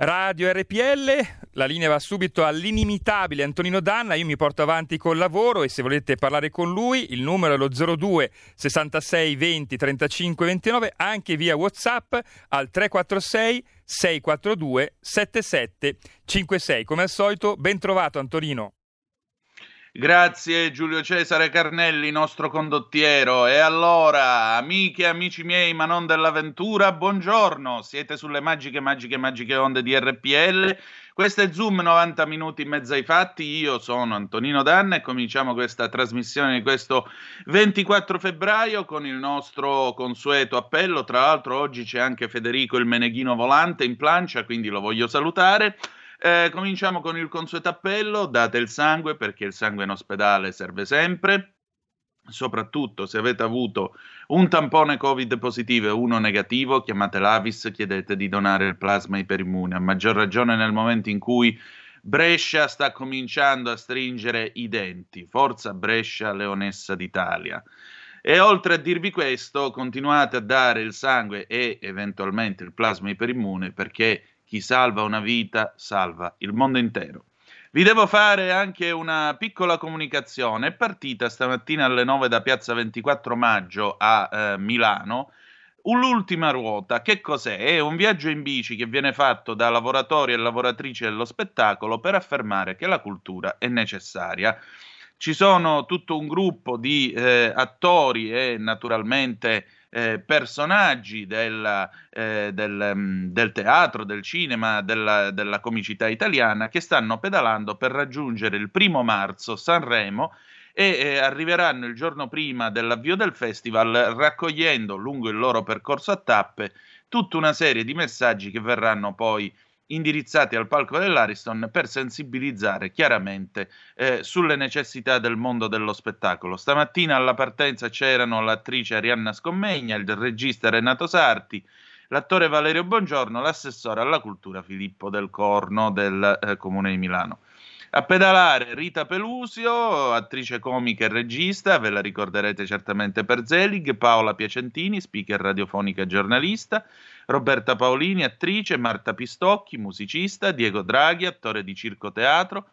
Radio RPL, la linea va subito all'inimitabile Antonino Danna, io mi porto avanti col lavoro e se volete parlare con lui il numero è lo 02 66 20 35 29 anche via Whatsapp al 346 642 7756. Come al solito, ben trovato Antonino. Grazie Giulio Cesare Carnelli, nostro condottiero. E allora, amiche e amici miei, ma non dell'avventura, buongiorno. Siete sulle magiche, magiche, magiche onde di RPL. Questo è Zoom 90 minuti in mezzo ai fatti. Io sono Antonino Danna e cominciamo questa trasmissione di questo 24 febbraio con il nostro consueto appello. Tra l'altro oggi c'è anche Federico il Meneghino Volante in plancia, quindi lo voglio salutare. Eh, cominciamo con il consueto appello, date il sangue perché il sangue in ospedale serve sempre, soprattutto se avete avuto un tampone Covid positivo e uno negativo, chiamate l'Avis, chiedete di donare il plasma iperimmune, a maggior ragione nel momento in cui Brescia sta cominciando a stringere i denti. Forza Brescia, leonessa d'Italia. E oltre a dirvi questo, continuate a dare il sangue e eventualmente il plasma iperimmune perché chi salva una vita salva il mondo intero. Vi devo fare anche una piccola comunicazione. È partita stamattina alle 9 da Piazza 24 Maggio a eh, Milano l'ultima ruota. Che cos'è? È un viaggio in bici che viene fatto da lavoratori e lavoratrici dello spettacolo per affermare che la cultura è necessaria. Ci sono tutto un gruppo di eh, attori e naturalmente eh, personaggi della, eh, del, mm, del, teatro, del cinema, della, della comicità italiana che stanno pedalando per raggiungere il primo marzo Sanremo e eh, arriveranno il giorno prima dell'avvio del festival raccogliendo lungo il loro percorso a tappe tutta una serie di messaggi che verranno poi indirizzati al palco dell'Ariston per sensibilizzare chiaramente eh, sulle necessità del mondo dello spettacolo. Stamattina alla partenza c'erano l'attrice Arianna Scommegna, il regista Renato Sarti, l'attore Valerio Bongiorno, l'assessore alla cultura Filippo Del Corno del eh, Comune di Milano. A pedalare Rita Pelusio, attrice comica e regista, ve la ricorderete certamente per Zelig, Paola Piacentini, speaker radiofonica e giornalista, Roberta Paolini, attrice, Marta Pistocchi, musicista, Diego Draghi, attore di circo teatro,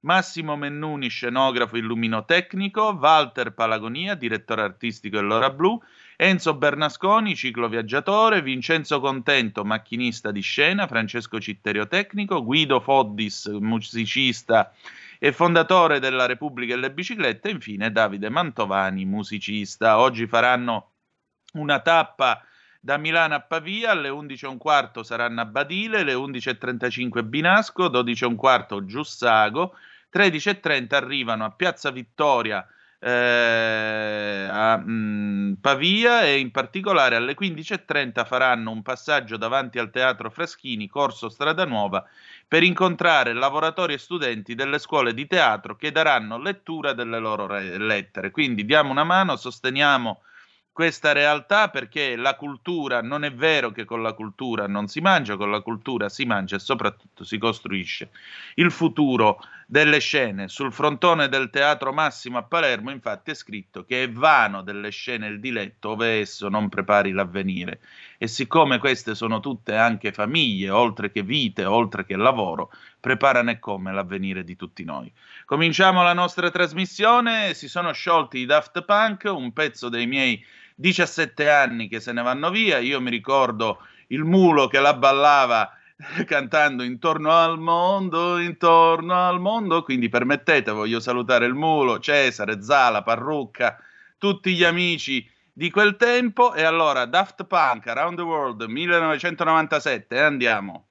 Massimo Mennuni, scenografo illuminotecnico, Walter Palagonia, direttore artistico dell'Ora Blu, Enzo Bernasconi, cicloviaggiatore, Vincenzo Contento, macchinista di scena, Francesco Citterio tecnico, Guido Foddis, musicista e fondatore della Repubblica delle Biciclette, e infine Davide Mantovani, musicista. Oggi faranno una tappa da Milano a Pavia, alle 11.15 saranno a Badile, alle 11.35 Binasco, 12.15 Giussago, 13.30 arrivano a Piazza Vittoria eh, a mh, mm, Pavia e in particolare alle 15.30 faranno un passaggio davanti al Teatro Fraschini, Corso Strada Nuova, per incontrare lavoratori e studenti delle scuole di teatro che daranno lettura delle loro re- lettere. Quindi diamo una mano, sosteniamo questa realtà perché la cultura non è vero che con la cultura non si mangia, con la cultura si mangia e soprattutto si costruisce il futuro delle scene. Sul frontone del Teatro Massimo a Palermo infatti è scritto che è vano delle scene il diletto ove esso non prepari l'avvenire e siccome queste sono tutte anche famiglie, oltre che vite, oltre che lavoro, preparano e come l'avvenire di tutti noi. Cominciamo la nostra trasmissione, si sono sciolti i Daft Punk, un pezzo dei miei 17 anni che se ne vanno via, io mi ricordo il mulo che la ballava cantando intorno al mondo, intorno al mondo, quindi permettete, voglio salutare il mulo, Cesare, Zala, Parrucca, tutti gli amici di quel tempo e allora Daft Punk Around the World 1997 andiamo.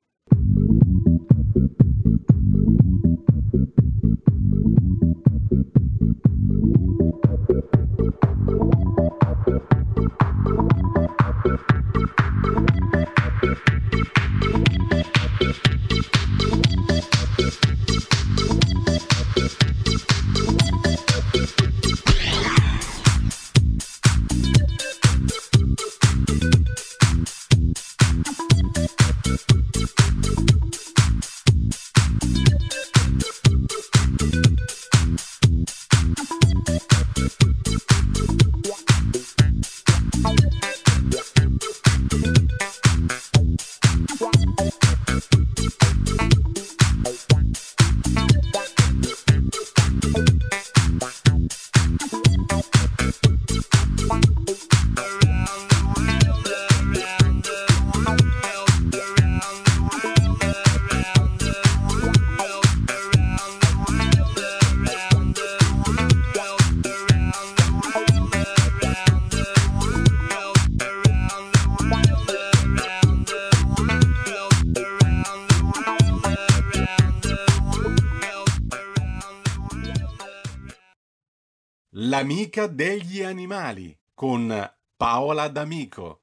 L'amica degli animali con Paola D'Amico.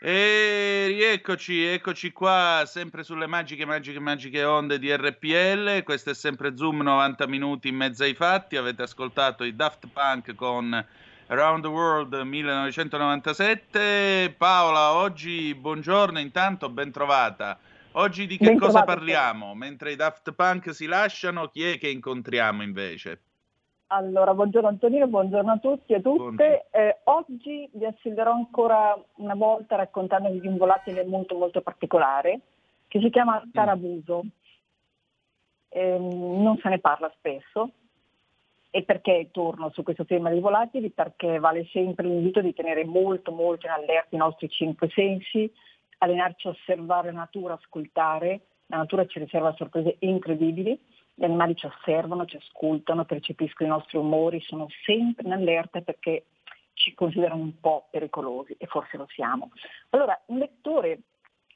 E rieccoci, eccoci qua, sempre sulle magiche, magiche, magiche onde di RPL. Questo è sempre Zoom 90 minuti in mezzo ai fatti. Avete ascoltato i Daft Punk con Around the World 1997. Paola, oggi buongiorno, intanto ben trovata. Oggi di che ben cosa parliamo? Mentre i Daft Punk si lasciano, chi è che incontriamo invece? Allora, buongiorno Antonino, buongiorno a tutti e a tutte. Eh, oggi vi accenderò ancora una volta raccontandovi di un volatile molto molto particolare che si chiama mm. Tarabuso. Eh, non se ne parla spesso. E perché torno su questo tema dei volatili? Perché vale sempre l'invito di tenere molto molto in allerta i nostri cinque sensi, allenarci a osservare la natura, ascoltare. La natura ci riserva sorprese incredibili gli animali ci osservano, ci ascoltano, percepiscono i nostri umori, sono sempre in allerta perché ci considerano un po' pericolosi e forse lo siamo. Allora, un lettore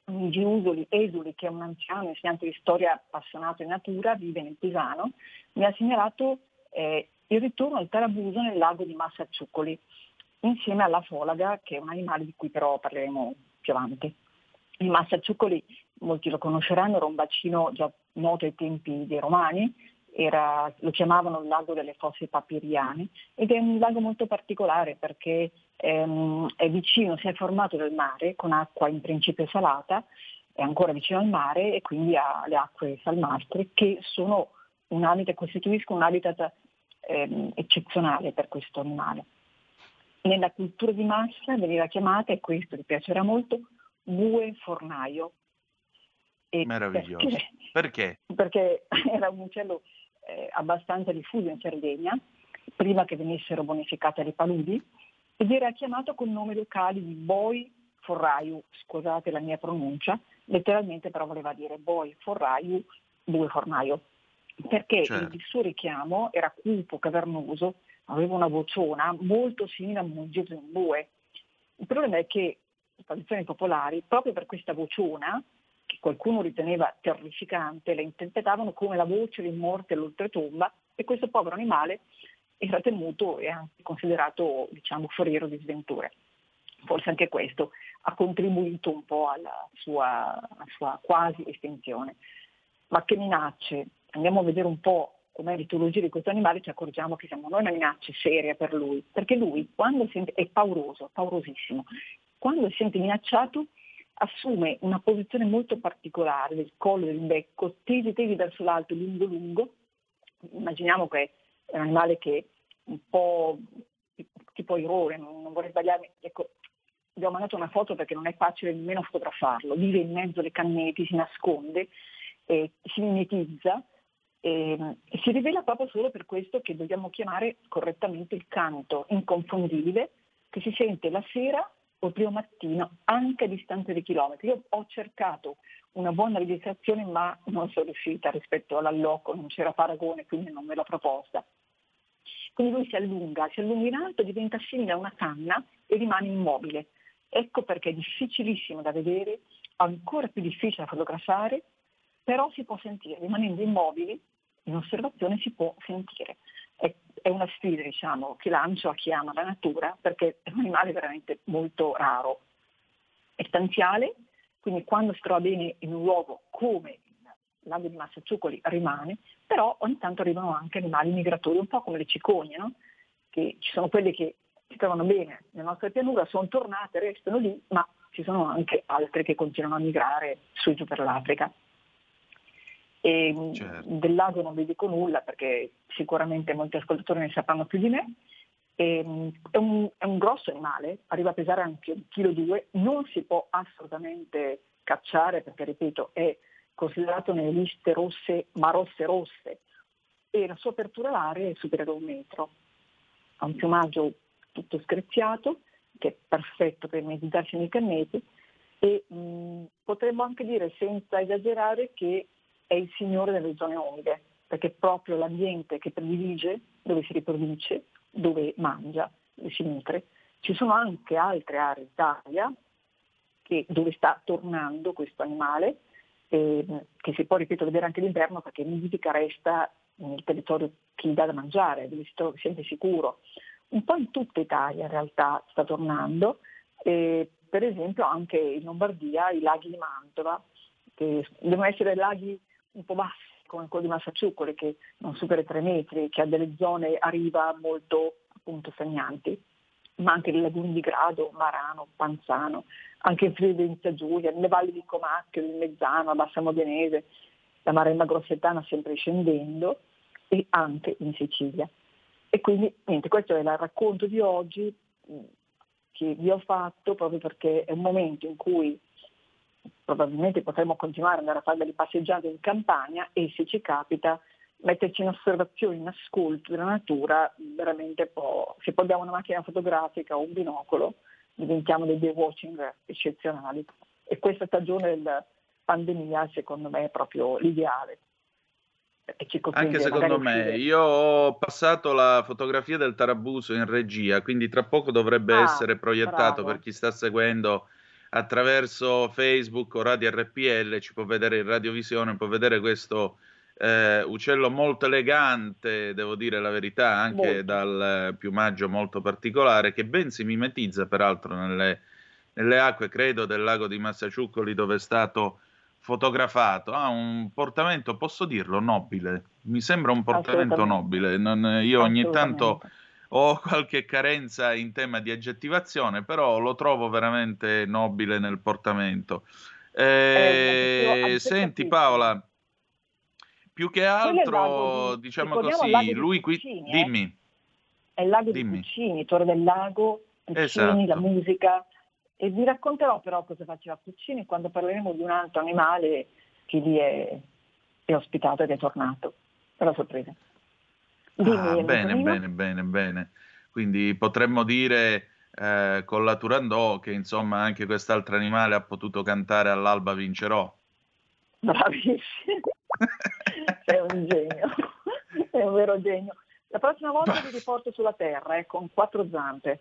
Luigi Usoli, Esuli, che è un anziano insegnante di storia appassionato di natura, vive nel Pisano, mi ha segnalato eh, il ritorno al Tarabuso nel lago di Massaciuccoli, insieme alla folaga, che è un animale di cui però parleremo più avanti. Il Massaciuccoli, molti lo conosceranno, era un bacino già noto ai tempi dei Romani, era, lo chiamavano il lago delle fosse papiriane ed è un lago molto particolare perché ehm, è vicino, si è formato del mare con acqua in principio salata, è ancora vicino al mare e quindi ha le acque salmastre che un habitat, costituiscono un habitat ehm, eccezionale per questo animale. Nella cultura di massa veniva chiamata, e questo gli piacerà molto, bue fornaio, e Meraviglioso. Perché? perché? Perché era un uccello eh, abbastanza diffuso in Sardegna, prima che venissero bonificate le paludi, ed era chiamato con nome locale di Boi Forraiu, scusate la mia pronuncia, letteralmente però voleva dire Boi Forraiu, bue fornaio, perché certo. il suo richiamo era cupo, cavernoso, aveva una vociona molto simile a un muggito di un bue. Il problema è che le tradizioni popolari, proprio per questa vociona, qualcuno riteneva terrificante, la interpretavano come la voce di morte all'oltretomba e questo povero animale era temuto e anche considerato diciamo, foriero di sventure. Forse anche questo ha contribuito un po' alla sua, alla sua quasi estinzione. Ma che minacce? Andiamo a vedere un po' come l'etologia di questo animale ci accorgiamo che siamo noi una minaccia seria per lui, perché lui quando sente, è pauroso, paurosissimo, quando si sente minacciato assume una posizione molto particolare del collo del becco, tesi tesi verso l'alto, lungo lungo, immaginiamo che è un animale che un po' tipo errore, non, vorrei sbagliarmi, ecco, abbiamo mandato una foto perché non è facile nemmeno fotografarlo, vive in mezzo alle canneti, si nasconde, eh, si mimetizza e, e si rivela proprio solo per questo che dobbiamo chiamare correttamente il canto inconfondibile che si sente la sera o il primo mattino anche a distanza di chilometri. Io ho cercato una buona registrazione ma non sono riuscita rispetto all'alloco, non c'era paragone, quindi non me l'ho proposta. Quindi lui si allunga, si allunga in alto, diventa simile a una canna e rimane immobile. Ecco perché è difficilissimo da vedere, ancora più difficile da fotografare, però si può sentire, rimanendo immobili, in osservazione si può sentire. È, è una sfida diciamo, che lancio a chi ama la natura perché è un animale veramente molto raro. È stanziale, quindi quando si trova bene in un luogo come il lago di Massaciucoli rimane, però ogni tanto arrivano anche animali migratori, un po' come le cicogne, no? che ci sono quelli che si trovano bene nella nostra pianura, sono tornate, restano lì, ma ci sono anche altri che continuano a migrare su giù per l'Africa. E certo. Del lago non vi dico nulla perché sicuramente molti ascoltatori ne sapranno più di me. E, mm, è, un, è, un, grosso animale, arriva a pesare anche un chilo due, non si può assolutamente cacciare perché, ripeto, è considerato nelle liste rosse, ma rosse rosse, e la sua apertura alare è superiore a un metro. Ha un piumaggio tutto screziato, che è perfetto per mimetizzarsi nei canneti, e mh, mm, potremmo anche dire senza esagerare che è il signore delle zone umide, perché è proprio l'ambiente che predilige dove si riproduce, dove mangia, dove si nutre. Ci sono anche altre aree d'Italia che, dove sta tornando questo animale, eh, che si può, ripeto, vedere anche d'inverno perché nidifica resta nel territorio che gli dà da mangiare, dove si, trova, sente sicuro. Un po' in tutta Italia in realtà sta tornando, eh, per esempio anche in Lombardia i laghi di Mantova, che devono essere laghi un po' bassi come quello di Massaciuccoli che non supera i 3 metri, che ha delle zone a riva molto appunto stagnanti, ma anche le lagune di Grado, Marano, Panzano, anche in Friuli Venezia Giulia, nelle valli di Comacchio, del Mezzano, a Bassa Modenese, la Maremma Grossetana sempre scendendo e anche in Sicilia. E quindi niente, questo è il racconto di oggi che vi ho fatto proprio perché è un momento in cui probabilmente potremo continuare ad andare a fare delle passeggiate in campagna e se ci capita metterci in osservazione, in ascolto della natura, veramente può, se poi abbiamo una macchina fotografica o un binocolo, diventiamo dei day watching eccezionali. E questa stagione della pandemia secondo me è proprio l'ideale. Anche secondo me, io ho passato la fotografia del Tarabuso in regia, quindi tra poco dovrebbe ah, essere proiettato bravo. per chi sta seguendo attraverso Facebook o Radio RPL, ci può vedere in radiovisione, può vedere questo eh, uccello molto elegante, devo dire la verità, anche molto. dal piumaggio molto particolare, che ben si mimetizza peraltro nelle, nelle acque, credo, del lago di Massaciuccoli dove è stato fotografato. Ha un portamento, posso dirlo, nobile. Mi sembra un portamento nobile. Non, io ogni tanto ho qualche carenza in tema di aggettivazione, però lo trovo veramente nobile nel portamento. Eh, eh, senti Paola, più che altro, di, diciamo così, lui qui, Puccini, eh? dimmi. È il lago dimmi. di Puccini, Torre del Lago, Puccini, esatto. la musica. E vi racconterò però cosa faceva Puccini quando parleremo di un altro animale che lì è, è ospitato ed è tornato. È la sorpresa. Ah, bene, bene, bene, bene. Quindi potremmo dire eh, con la Turandot che insomma anche quest'altro animale ha potuto cantare all'alba vincerò. Bravissimo, è un genio, è un vero genio. La prossima volta vi riporto sulla terra, eh, con quattro zampe.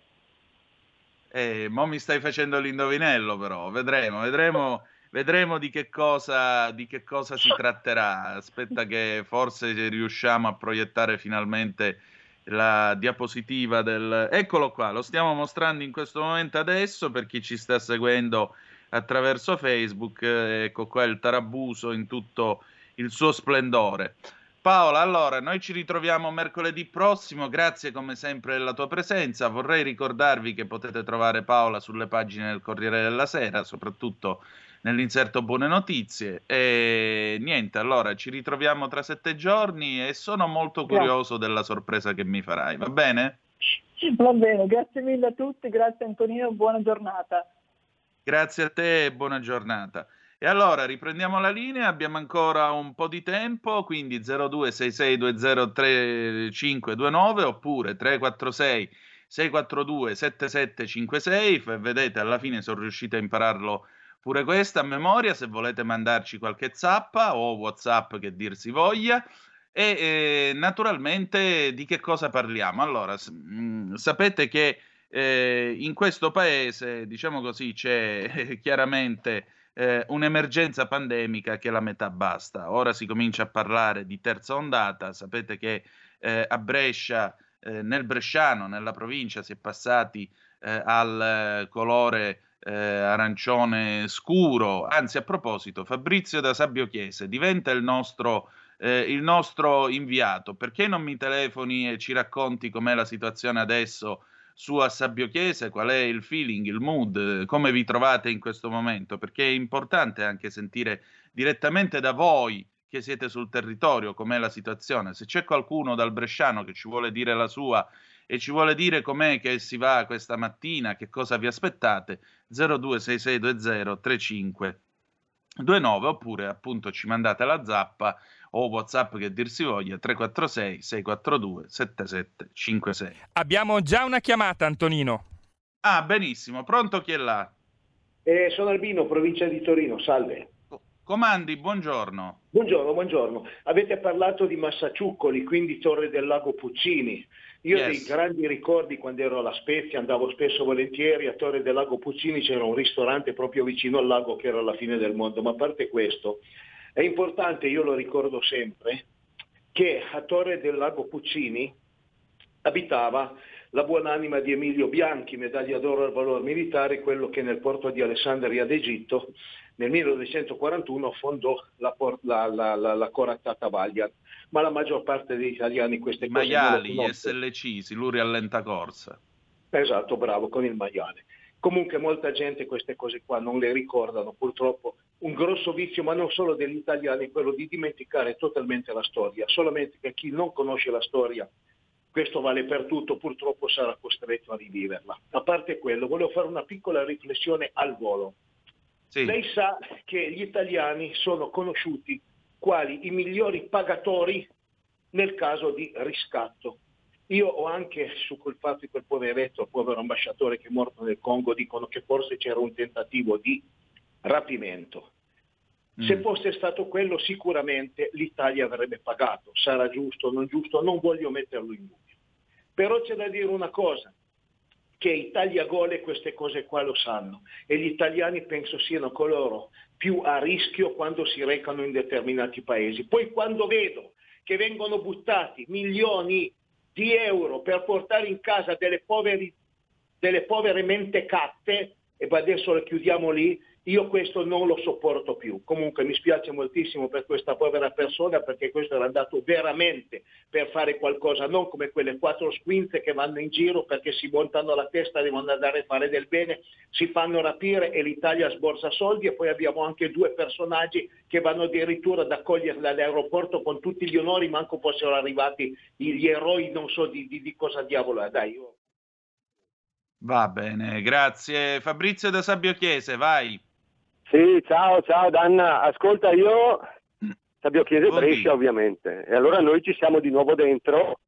Eh, mo mi stai facendo l'indovinello però, vedremo, vedremo Vedremo di che, cosa, di che cosa si tratterà. Aspetta che forse riusciamo a proiettare finalmente la diapositiva del... Eccolo qua, lo stiamo mostrando in questo momento adesso per chi ci sta seguendo attraverso Facebook. Ecco qua il tarabuso in tutto il suo splendore. Paola, allora noi ci ritroviamo mercoledì prossimo, grazie come sempre della tua presenza. Vorrei ricordarvi che potete trovare Paola sulle pagine del Corriere della Sera, soprattutto nell'inserto Buone Notizie. E niente, allora ci ritroviamo tra sette giorni e sono molto curioso della sorpresa che mi farai, va bene? Va bene, grazie mille a tutti, grazie Antonino, buona giornata. Grazie a te e buona giornata. E allora riprendiamo la linea, abbiamo ancora un po' di tempo, quindi 0266203529 oppure 346 642 7756, vedete alla fine sono riuscito a impararlo pure questa a memoria, se volete mandarci qualche zappa o whatsapp che dir si voglia. E eh, naturalmente di che cosa parliamo? Allora, mh, mm, sapete che eh, in questo paese, diciamo così, c'è eh, chiaramente eh, un'emergenza pandemica che la metà basta. Ora si comincia a parlare di terza ondata, sapete che eh, a Brescia, eh, nel Bresciano, nella provincia, si è passati eh, al colore eh, arancione scuro. Anzi, a proposito, Fabrizio da Sabbio Chiese diventa il nostro, eh, il nostro inviato. Perché non mi telefoni e ci racconti com'è la situazione adesso? Su a Sabbio Chiese, qual è il feeling, il mood, come vi trovate in questo momento, perché è importante anche sentire direttamente da voi che siete sul territorio com'è la situazione. Se c'è qualcuno dal Bresciano che ci vuole dire la sua e ci vuole dire com'è che si va questa mattina, che cosa vi aspettate, 026620 3529 oppure appunto ci mandate la zappa o WhatsApp che dir si voglia 346 642 7756. Abbiamo già una chiamata Antonino. Ah, benissimo. Pronto chi è là? Eh, sono Albino, provincia di Torino. Salve. Comandi, buongiorno. Buongiorno, buongiorno. Avete parlato di Massaciuccoli, quindi Torre del Lago Puccini. Io yes. ho dei grandi ricordi quando ero alla Spezia, andavo spesso volentieri a Torre del Lago Puccini, c'era un ristorante proprio vicino al lago che era la fine del mondo, ma a parte questo, è importante, io lo ricordo sempre, che a Torre del Lago Puccini abitava la buonanima di Emilio Bianchi, medaglia d'oro al valore militare, quello che nel porto di Alessandria d'Egitto nel 1941 fondò la, la, la, la, corazzata Valiant, ma la maggior parte degli italiani queste cose maiali, le SLC, siluri allenta corsa. Esatto, bravo, con il maiale. Comunque molta gente queste cose qua non le ricordano, purtroppo un grosso vizio, ma non solo degli italiani, è quello di dimenticare totalmente la storia, solamente che chi non conosce la storia, questo vale per tutto, purtroppo sarà costretto a riviverla. A parte quello, volevo fare una piccola riflessione al volo. Sì. Lei sa che gli italiani sono conosciuti quali i migliori pagatori nel caso di riscatto. Io ho anche su quel fatto di quel poveretto, il povero ambasciatore che è morto nel Congo, dicono che forse c'era un tentativo di rapimento. Mm. Se fosse stato quello sicuramente l'Italia avrebbe pagato, sarà giusto o non giusto, non voglio metterlo in dubbio. Però c'è da dire una cosa, che Italia Gole queste cose qua lo sanno e gli italiani penso siano coloro più a rischio quando si recano in determinati paesi. Poi quando vedo che vengono buttati milioni di euro per portare in casa delle, poveri, delle povere mentecatte, e adesso le chiudiamo lì, io questo non lo sopporto più. Comunque mi spiace moltissimo per questa povera persona perché questo era andato veramente per fare qualcosa, non come quelle quattro squinze che vanno in giro perché si montano la testa, devono andare a fare del bene, si fanno rapire e l'Italia sborsa soldi e poi abbiamo anche due personaggi che vanno addirittura ad accoglierli all'aeroporto con tutti gli onori, manco fossero arrivati gli eroi, non so di, di, di cosa diavolo è. Dai, io... Va bene, grazie. Fabrizio da Sabbio Chiese, vai. Sì, ciao, ciao Danna. Ascolta, io Sabio Chiese Brescia ovviamente, e allora noi ci siamo di nuovo dentro.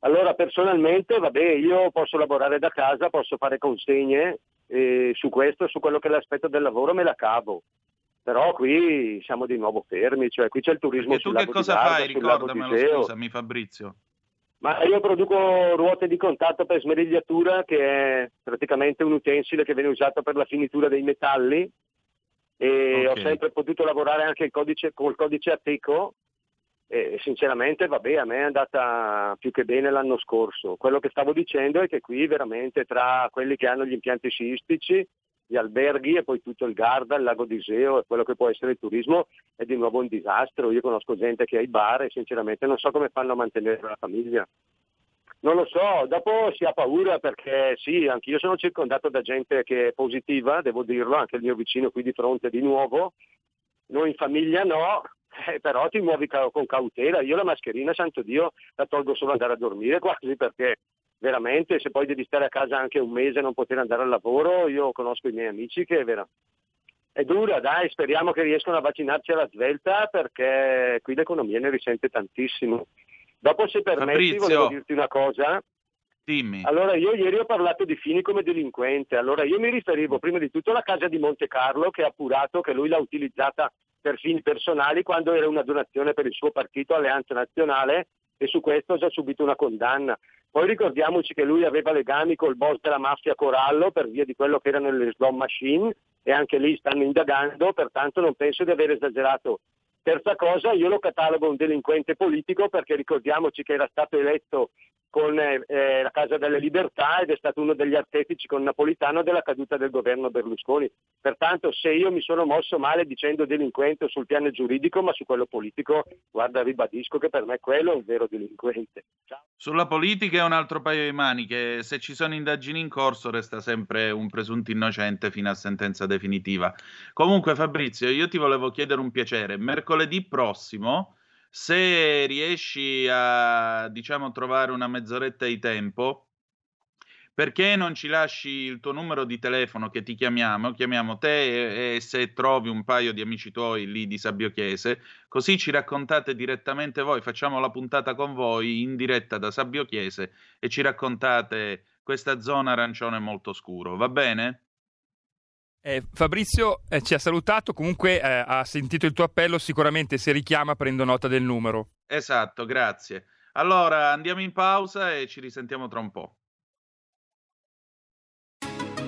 Allora personalmente, vabbè, io posso lavorare da casa, posso fare consegne, e su questo, su quello che è l'aspetto del lavoro me la cavo. Però qui siamo di nuovo fermi, cioè qui c'è il turismo Perché tu che cosa Garda, fai? Ricordamelo, scusami Fabrizio. Ma io produco ruote di contatto per smerigliatura, che è praticamente un utensile che viene usato per la finitura dei metalli, e okay. ho sempre potuto lavorare anche il codice, col codice Ateco e sinceramente vabbè a me è andata più che bene l'anno scorso. Quello che stavo dicendo è che qui veramente tra quelli che hanno gli impianti sciistici gli alberghi e poi tutto il Garda, il lago di Iseo e quello che può essere il turismo è di nuovo un disastro. Io conosco gente che ha i bar e sinceramente non so come fanno a mantenere la famiglia. Non lo so, dopo si ha paura perché sì, anch'io sono circondato da gente che è positiva, devo dirlo, anche il mio vicino qui di fronte di nuovo. Noi in famiglia no, eh, però ti muovi con cautela. Io la mascherina, santo Dio, la tolgo solo andare a dormire quasi perché veramente se poi devi stare a casa anche un mese e non poter andare al lavoro, io conosco i miei amici che è vera. È dura, dai, speriamo che riescano a vaccinarci alla svelta perché qui l'economia ne risente tantissimo. Dopo se permetti Fabrizio. volevo dirti una cosa. Dimmi. Allora io ieri ho parlato di Fini come delinquente, allora io mi riferivo prima di tutto alla casa di Monte Carlo che ha appurato che lui l'ha utilizzata per fini personali quando era una donazione per il suo partito Alleanza Nazionale e su questo ha già subito una condanna. Poi ricordiamoci che lui aveva legami col boss della mafia Corallo per via di quello che erano le slot machine e anche lì stanno indagando, pertanto non penso di aver esagerato. Terza cosa, io lo catalogo un delinquente politico perché ricordiamoci che era stato eletto con eh, la Casa delle Libertà ed è stato uno degli artefici con Napolitano della caduta del governo Berlusconi. Pertanto se io mi sono mosso male dicendo delinquente sul piano giuridico, ma su quello politico, guarda, ribadisco che per me quello è un vero delinquente. Ciao. Sulla politica è un altro paio di maniche. Se ci sono indagini in corso, resta sempre un presunto innocente fino a sentenza definitiva. Comunque, Fabrizio, io ti volevo chiedere un piacere. Mercoledì prossimo, se riesci a, diciamo, trovare una mezz'oretta di tempo, perché non ci lasci il tuo numero di telefono che ti chiamiamo, chiamiamo te e, e se trovi un paio di amici tuoi lì di Sabbio Chiese, così ci raccontate direttamente voi, facciamo la puntata con voi in diretta da Sabbio Chiese e ci raccontate questa zona arancione molto scuro, va bene? Eh, Fabrizio eh, ci ha salutato, comunque eh, ha sentito il tuo appello, sicuramente se richiama prendo nota del numero. Esatto, grazie. Allora andiamo in pausa e ci risentiamo tra un po'.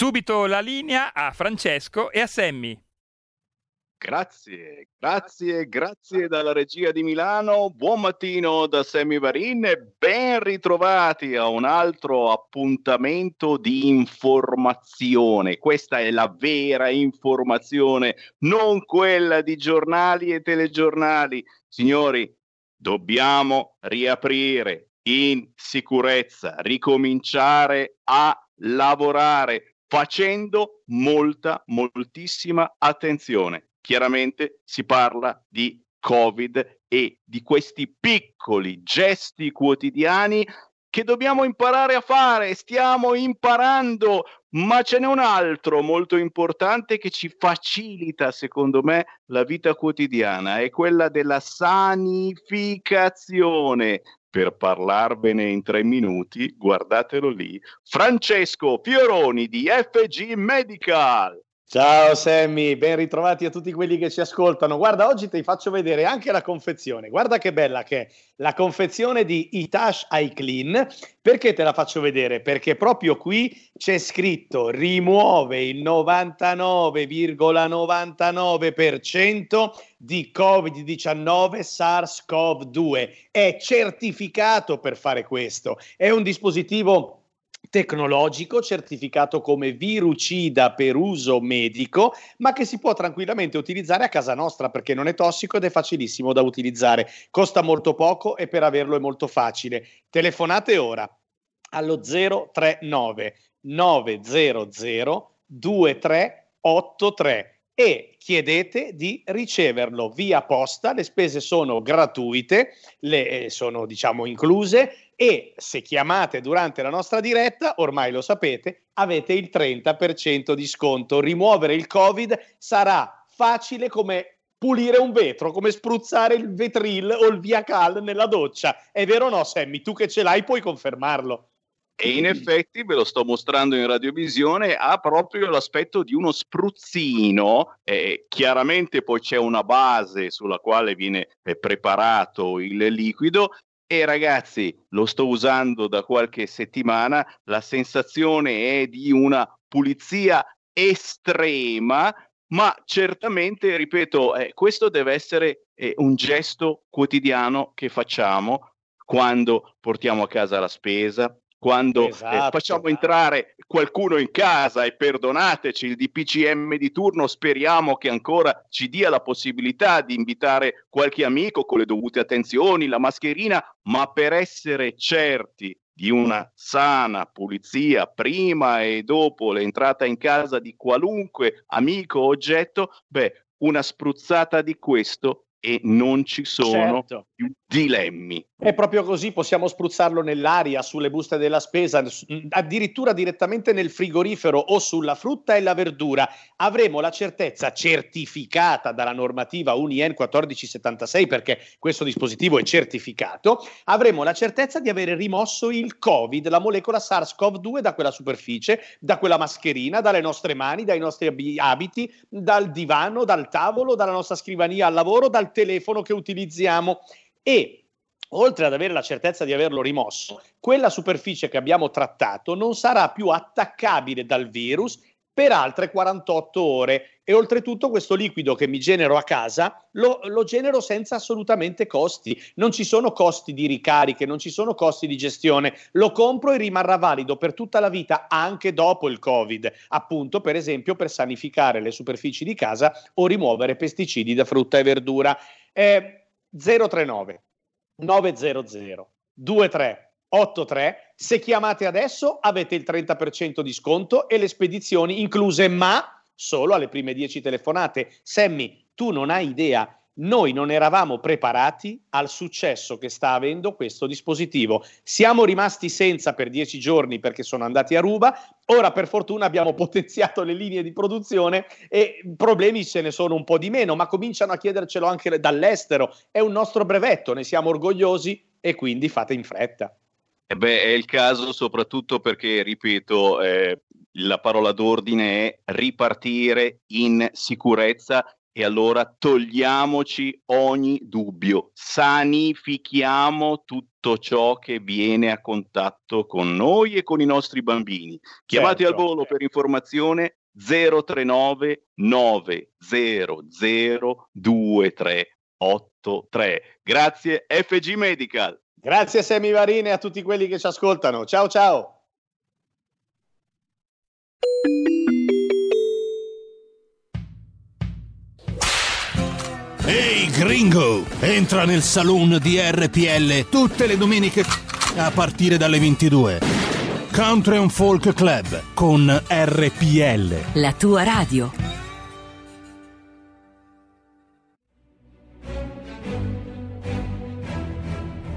Subito la linea a Francesco e a Sammy. Grazie, grazie, grazie dalla regia di Milano. Buon mattino da Sammy Varin e ben ritrovati a un altro appuntamento di informazione. Questa è la vera informazione, non quella di giornali e telegiornali. Signori, dobbiamo riaprire in sicurezza, ricominciare a lavorare facendo molta, moltissima attenzione. Chiaramente si parla di Covid e di questi piccoli gesti quotidiani che dobbiamo imparare a fare, stiamo imparando, ma ce n'è un altro molto importante che ci facilita, secondo me, la vita quotidiana, è quella della sanificazione. Per parlarvene in tre minuti, guardatelo lì, Francesco Fioroni di FG Medical. Ciao Sammy, ben ritrovati a tutti quelli che ci ascoltano. Guarda, oggi ti faccio vedere anche la confezione. Guarda che bella che è la confezione di Itash iClean. Perché te la faccio vedere? Perché proprio qui c'è scritto rimuove il 99,99% di Covid-19 SARS-CoV-2. È certificato per fare questo. È un dispositivo tecnologico certificato come virucida per uso medico, ma che si può tranquillamente utilizzare a casa nostra perché non è tossico ed è facilissimo da utilizzare. Costa molto poco e per averlo è molto facile. Telefonate ora allo 039 900 2383 e chiedete di riceverlo via posta, le spese sono gratuite, le, eh, sono diciamo incluse e se chiamate durante la nostra diretta, ormai lo sapete, avete il 30% di sconto. Rimuovere il Covid sarà facile come pulire un vetro, come spruzzare il vetril o il viacal nella doccia. È vero o no, Sammy? Tu che ce l'hai puoi confermarlo. E in effetti, ve lo sto mostrando in radiovisione, ha proprio l'aspetto di uno spruzzino. Eh, chiaramente poi c'è una base sulla quale viene eh, preparato il liquido e ragazzi, lo sto usando da qualche settimana, la sensazione è di una pulizia estrema, ma certamente, ripeto, eh, questo deve essere eh, un gesto quotidiano che facciamo quando portiamo a casa la spesa, quando esatto. eh, facciamo entrare qualcuno in casa e perdonateci il DPCM di turno, speriamo che ancora ci dia la possibilità di invitare qualche amico con le dovute attenzioni, la mascherina, ma per essere certi di una sana pulizia prima e dopo l'entrata in casa di qualunque amico o oggetto, beh, una spruzzata di questo e non ci sono certo. più dilemmi. È proprio così, possiamo spruzzarlo nell'aria, sulle buste della spesa, addirittura direttamente nel frigorifero o sulla frutta e la verdura. Avremo la certezza certificata dalla normativa UNIEN 1476 perché questo dispositivo è certificato, avremo la certezza di avere rimosso il Covid, la molecola SARS-CoV-2 da quella superficie, da quella mascherina, dalle nostre mani, dai nostri abiti, dal divano, dal tavolo, dalla nostra scrivania al lavoro, dal telefono che utilizziamo e oltre ad avere la certezza di averlo rimosso, quella superficie che abbiamo trattato non sarà più attaccabile dal virus per altre 48 ore. E oltretutto questo liquido che mi genero a casa lo, lo, genero senza assolutamente costi, non ci sono costi di ricariche, non ci sono costi di gestione, lo compro e rimarrà valido per tutta la vita anche dopo il Covid, appunto per esempio per sanificare le superfici di casa o rimuovere pesticidi da frutta e verdura. Eh, 039 900 2383. Se chiamate adesso avete il 30% di sconto e le spedizioni incluse, ma solo alle prime 10 telefonate. Sammy, tu non hai idea noi non eravamo preparati al successo che sta avendo questo dispositivo. Siamo rimasti senza per dieci giorni perché sono andati a ruba, ora per fortuna abbiamo potenziato le linee di produzione e problemi ce ne sono un po' di meno, ma cominciano a chiedercelo anche dall'estero. È un nostro brevetto, ne siamo orgogliosi e quindi fate in fretta. Eh beh, è il caso soprattutto perché, ripeto, eh, la parola d'ordine è ripartire in sicurezza e allora togliamoci ogni dubbio, sanifichiamo tutto ciò che viene a contatto con noi e con i nostri bambini. Chiamate certo. al volo per informazione 039 900 2383. Grazie FG Medical. Grazie Semi Varine e a tutti quelli che ci ascoltano. Ciao ciao. Ehi hey gringo, entra nel saloon di RPL tutte le domeniche a partire dalle 22. Country and Folk Club con RPL. La tua radio.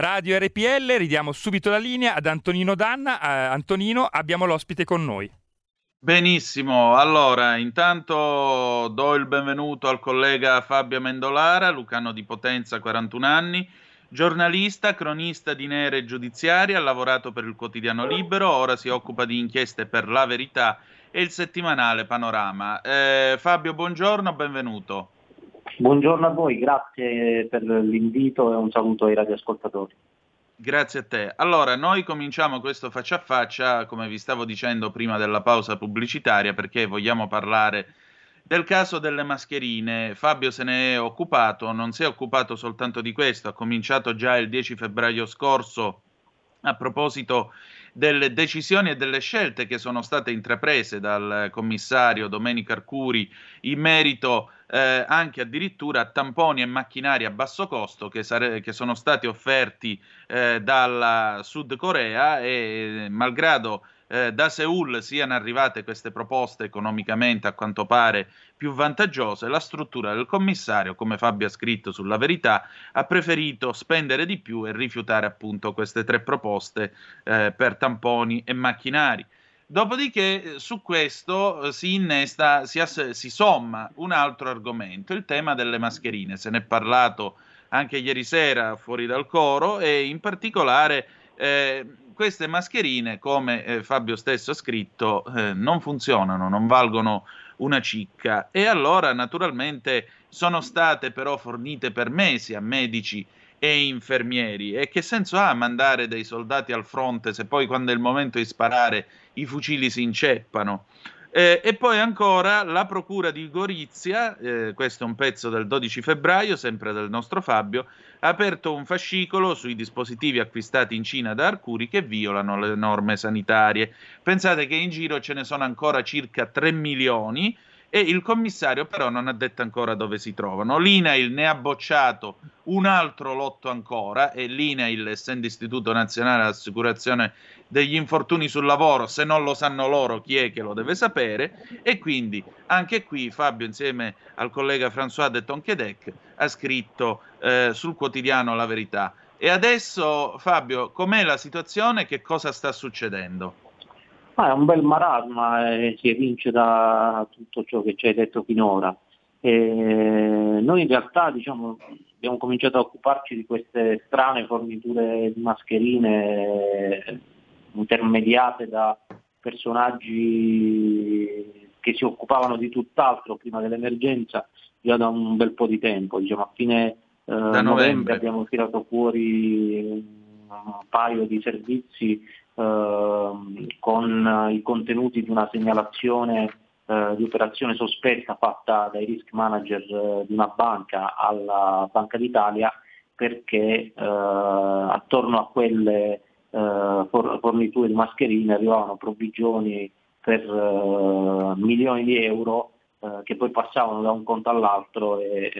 Radio RPL, ridiamo subito la linea ad Antonino Danna. Eh, Antonino, abbiamo l'ospite con noi. Benissimo, allora intanto do il benvenuto al collega Fabio Mendolara, lucano di Potenza, 41 anni, giornalista, cronista di nere giudiziarie, ha lavorato per il quotidiano Libero, ora si occupa di inchieste per La Verità e il settimanale Panorama. Eh, Fabio, buongiorno, benvenuto. Buongiorno a voi, grazie per l'invito e un saluto ai radioascoltatori. Grazie a te. Allora, noi cominciamo questo faccia a faccia, come vi stavo dicendo prima della pausa pubblicitaria, perché vogliamo parlare del caso delle mascherine. Fabio se ne è occupato, non si è occupato soltanto di questo, ha cominciato già il 10 febbraio scorso a proposito delle decisioni e delle scelte che sono state intraprese dal commissario Domenico Arcuri in merito eh, anche addirittura a tamponi e macchinari a basso costo che, sare- che sono stati offerti eh, dalla Sud Corea e malgrado eh, da Seoul siano arrivate queste proposte economicamente a quanto pare più vantaggiose, la struttura del commissario, come Fabio ha scritto sulla verità, ha preferito spendere di più e rifiutare appunto queste tre proposte eh, per tamponi e macchinari. Dopodiché su questo eh, si innesta, si, ass- si somma un altro argomento, il tema delle mascherine. Se ne è parlato anche ieri sera fuori dal coro e in particolare eh, queste mascherine, come eh, Fabio stesso ha scritto, eh, non funzionano, non valgono una cicca e allora naturalmente sono state però fornite per mesi a medici e infermieri. E che senso ha mandare dei soldati al fronte se poi quando è il momento di sparare i fucili si inceppano? Eh, e poi ancora la Procura di Gorizia, eh, questo è un pezzo del 12 febbraio, sempre del nostro Fabio, ha aperto un fascicolo sui dispositivi acquistati in Cina da Arcuri che violano le norme sanitarie. Pensate che in giro ce ne sono ancora circa 3 milioni e il commissario però non ha detto ancora dove si trovano. L'INAIL ne ha bocciato un altro lotto ancora e l'INAIL, essendo Istituto Nazionale dell'Assicurazione degli Infortuni sul Lavoro, se non lo sanno loro chi è che lo deve sapere e quindi anche qui Fabio insieme al collega François de Tonquedec ha scritto eh, sul quotidiano La Verità. E adesso Fabio, com'è la situazione? Che cosa sta succedendo? Ah, è un bel marasma e si evince da tutto ciò che ci hai detto finora. E noi in realtà diciamo, abbiamo cominciato a occuparci di queste strane forniture di mascherine intermediate da personaggi che si occupavano di tutt'altro prima dell'emergenza già da un bel po' di tempo. Diciamo, a fine eh, novembre. novembre abbiamo tirato fuori un paio di servizi con i contenuti di una segnalazione eh, di operazione sospetta fatta dai risk manager eh, di una banca alla Banca d'Italia perché eh, attorno a quelle eh, forniture di mascherine arrivavano provvigioni per eh, milioni di euro eh, che poi passavano da un conto all'altro e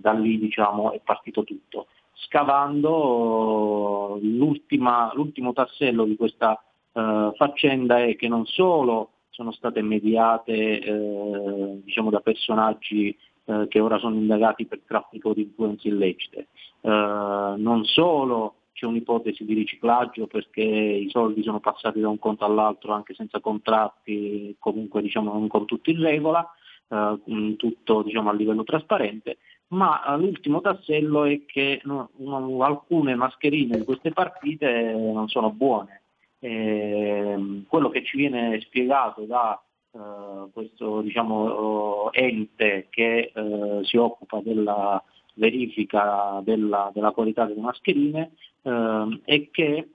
da lì diciamo, è partito tutto scavando l'ultimo tassello di questa eh, faccenda è che non solo sono state mediate eh, diciamo da personaggi eh, che ora sono indagati per traffico di influenze illecite, eh, non solo c'è un'ipotesi di riciclaggio perché i soldi sono passati da un conto all'altro anche senza contratti, comunque diciamo non con tutto in regola, eh, tutto diciamo, a livello trasparente, ma eh, l'ultimo tassello è che no, no, alcune mascherine di queste partite non sono buone. Eh, quello che ci viene spiegato da eh, questo diciamo, ente che eh, si occupa della verifica della, della qualità delle mascherine ehm, è che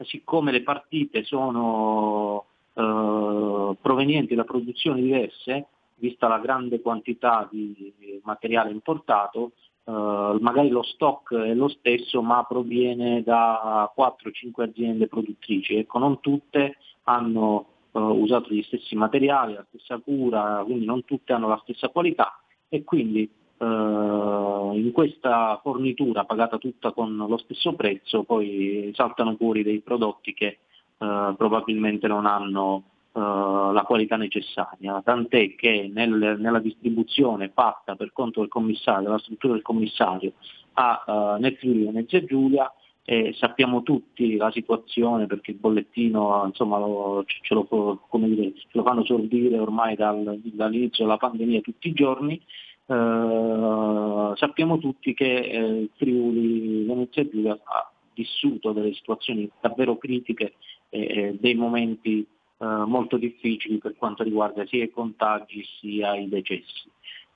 siccome le partite sono eh, provenienti da produzioni diverse, vista la grande quantità di materiale importato, magari lo stock è lo stesso ma proviene da 4-5 aziende produttrici, ecco non tutte hanno eh, usato gli stessi materiali, la stessa cura, quindi non tutte hanno la stessa qualità. E quindi eh, in questa fornitura pagata tutta con lo stesso prezzo poi saltano fuori dei prodotti che eh, probabilmente non hanno eh, la qualità necessaria, tant'è che nel, nella distribuzione fatta per conto del commissario, della struttura del commissario a, uh, nel Friuli Venezia Giulia, eh, sappiamo tutti la situazione perché il bollettino insomma, lo, ce, lo, dire, ce, lo, fanno sorbire ormai dal, dall'inizio della pandemia tutti i giorni, eh, sappiamo tutti che eh, il Friuli Venezia Giulia ha vissuto delle situazioni davvero critiche e dei momenti eh, molto difficili per quanto riguarda sia i contagi sia i decessi.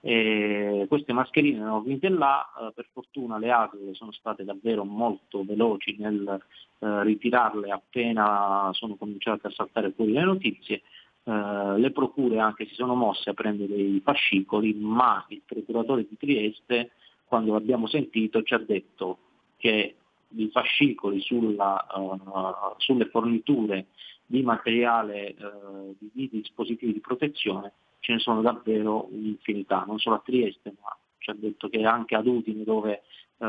E queste mascherine erano venute là, eh, per fortuna le ASL sono state davvero molto veloci nel eh, ritirarle appena sono cominciate a saltare fuori le notizie. Eh, le procure anche si sono mosse a prendere dei fascicoli, ma il procuratore di Trieste, quando l'abbiamo sentito, ci ha detto che i fascicoli sulla, uh, sulle forniture di materiale, uh, di, di dispositivi di protezione ce ne sono davvero un'infinità, non solo a Trieste, ma ci ha detto che anche ad Udine dove eh,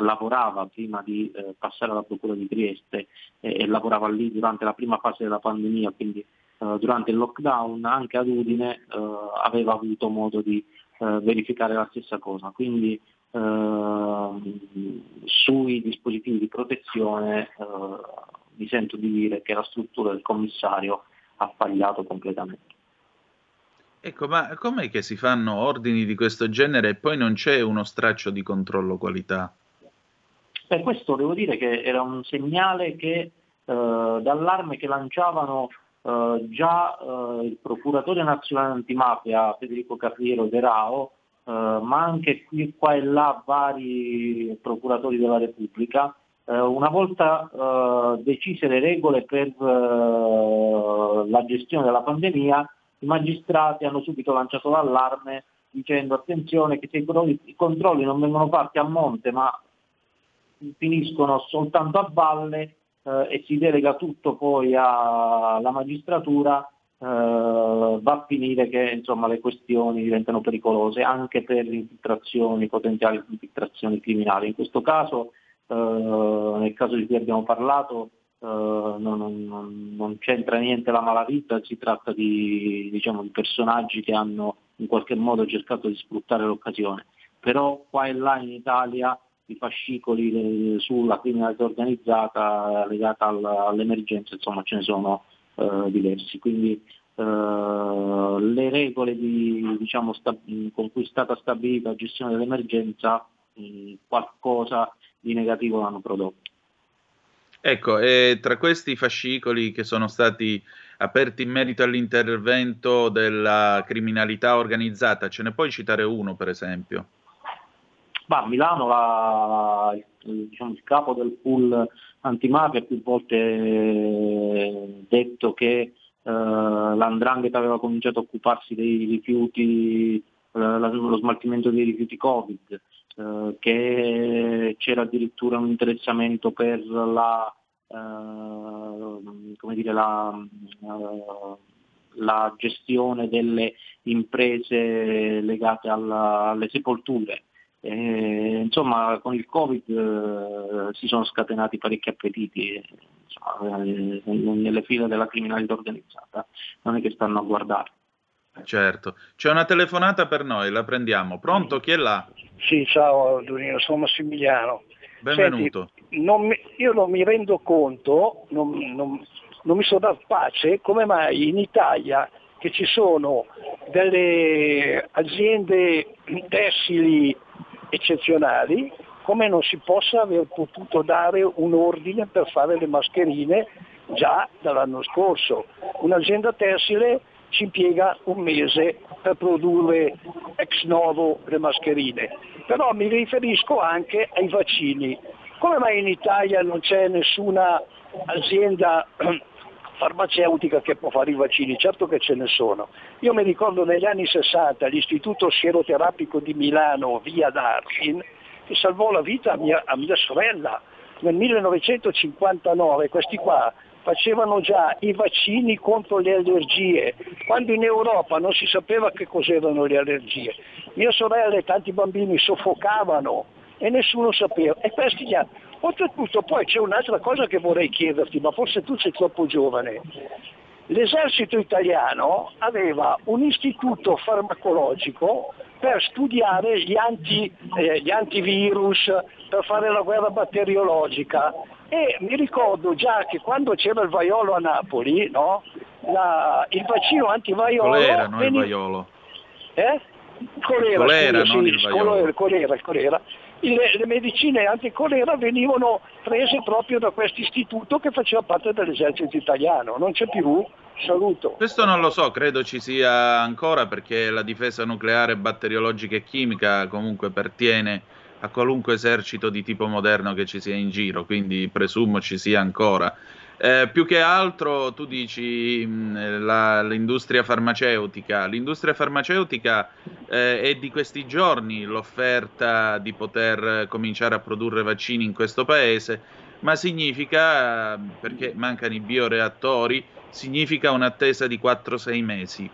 lavorava prima di eh, passare alla Procura di Trieste e, e, lavorava lì durante la prima fase della pandemia, quindi durante il lockdown, anche ad Udine aveva avuto modo di verificare la stessa cosa. Quindi ehm, sui dispositivi di protezione eh, mi sento di dire che la struttura del commissario ha sbagliato completamente. Ecco, ma com'è che si fanno ordini di questo genere e poi non c'è uno straccio di controllo qualità? Per questo devo dire che era un segnale che eh, d'allarme che lanciavano eh, già eh, il procuratore nazionale antimafia Federico Carriero Derao, eh, ma anche qui qua e là vari procuratori della Repubblica. Eh, una volta eh, decise le regole per la gestione della pandemia, i magistrati hanno subito lanciato l'allarme dicendo attenzione che se i controlli non vengono fatti a monte ma finiscono soltanto a valle eh, e si delega tutto poi alla magistratura, eh, va a finire che insomma, le questioni diventano pericolose anche per infiltrazioni, potenziali infiltrazioni criminali. In questo caso, eh, nel caso di cui abbiamo parlato, Uh, non, non, non, c'entra niente la malavita, si tratta di, diciamo, di, personaggi che hanno in qualche modo cercato di sfruttare l'occasione. Però qua e là in Italia i fascicoli eh, sulla criminalità organizzata legata all'emergenza, insomma ce ne sono uh, diversi. Quindi uh, le regole di, diciamo, sta, con cui è stata stabilita la gestione dell'emergenza mh, qualcosa di negativo l'hanno prodotto. Ecco, e tra questi fascicoli che sono stati aperti in merito all'intervento della criminalità organizzata, ce ne puoi citare uno, per esempio? Bah, a Milano la, diciamo, il capo del pool antimafia ha più volte detto che eh, l'andrangheta aveva cominciato a occuparsi dei rifiuti, eh, lo smaltimento dei rifiuti Covid, eh, che c'era addirittura un interessamento per la, eh, dire, la, eh, la, gestione delle imprese legate alla, alle sepolture. Eh, insomma, con il Covid eh, si sono scatenati parecchi appetiti insomma, nelle file della criminalità organizzata, non è che stanno a guardare. Certo, c'è una telefonata per noi, la prendiamo. Pronto? Chi è là? Sì, ciao Donino, sono Massimiliano. Benvenuto. Senti, non mi, io non mi rendo conto, non, non, non mi sono dato pace, come mai in Italia che ci sono delle aziende tessili eccezionali, come non si possa aver potuto dare un ordine per fare le mascherine già dall'anno scorso. Un'azienda tessile ci impiega un mese per produrre ex novo le mascherine. Però mi riferisco anche ai vaccini. Come mai in Italia non c'è nessuna azienda farmaceutica che può fare i vaccini, certo che ce ne sono. Io mi ricordo negli anni 60 l'istituto sieroterapico di Milano, via Darwin, che salvò la vita a mia, a mia sorella. Nel 1959 questi qua facevano già i vaccini contro le allergie, quando in Europa non si sapeva che cos'erano le allergie. Mia sorella e tanti bambini soffocavano e nessuno sapeva. E questi gli ha... Oltretutto poi c'è un'altra cosa che vorrei chiederti, ma forse tu sei troppo giovane. L'esercito italiano aveva un istituto farmacologico per studiare gli, anti, eh, gli antivirus, per fare la guerra batteriologica e mi ricordo già che quando c'era il vaiolo a Napoli, no, la, il vaccino antivaiolo... Colera, non veniva- il vaiolo. Eh? Colera, Colera, scusa, sì, il vaiolo. colera, colera, colera. Le, medicine anticolera venivano prese proprio da questo istituto che faceva parte dell'esercito italiano. Non c'è più? Saluto. Questo non lo so, credo ci sia ancora perché la difesa nucleare, batteriologica e chimica comunque pertiene a qualunque esercito di tipo moderno che ci sia in giro, quindi presumo ci sia ancora. Eh, più che altro tu dici mh, la- l'industria farmaceutica. L'industria farmaceutica eh, è di questi giorni l'offerta di poter cominciare a produrre vaccini in questo paese, ma significa, perché mancano i bioreattori, significa un'attesa di 4-6 mesi.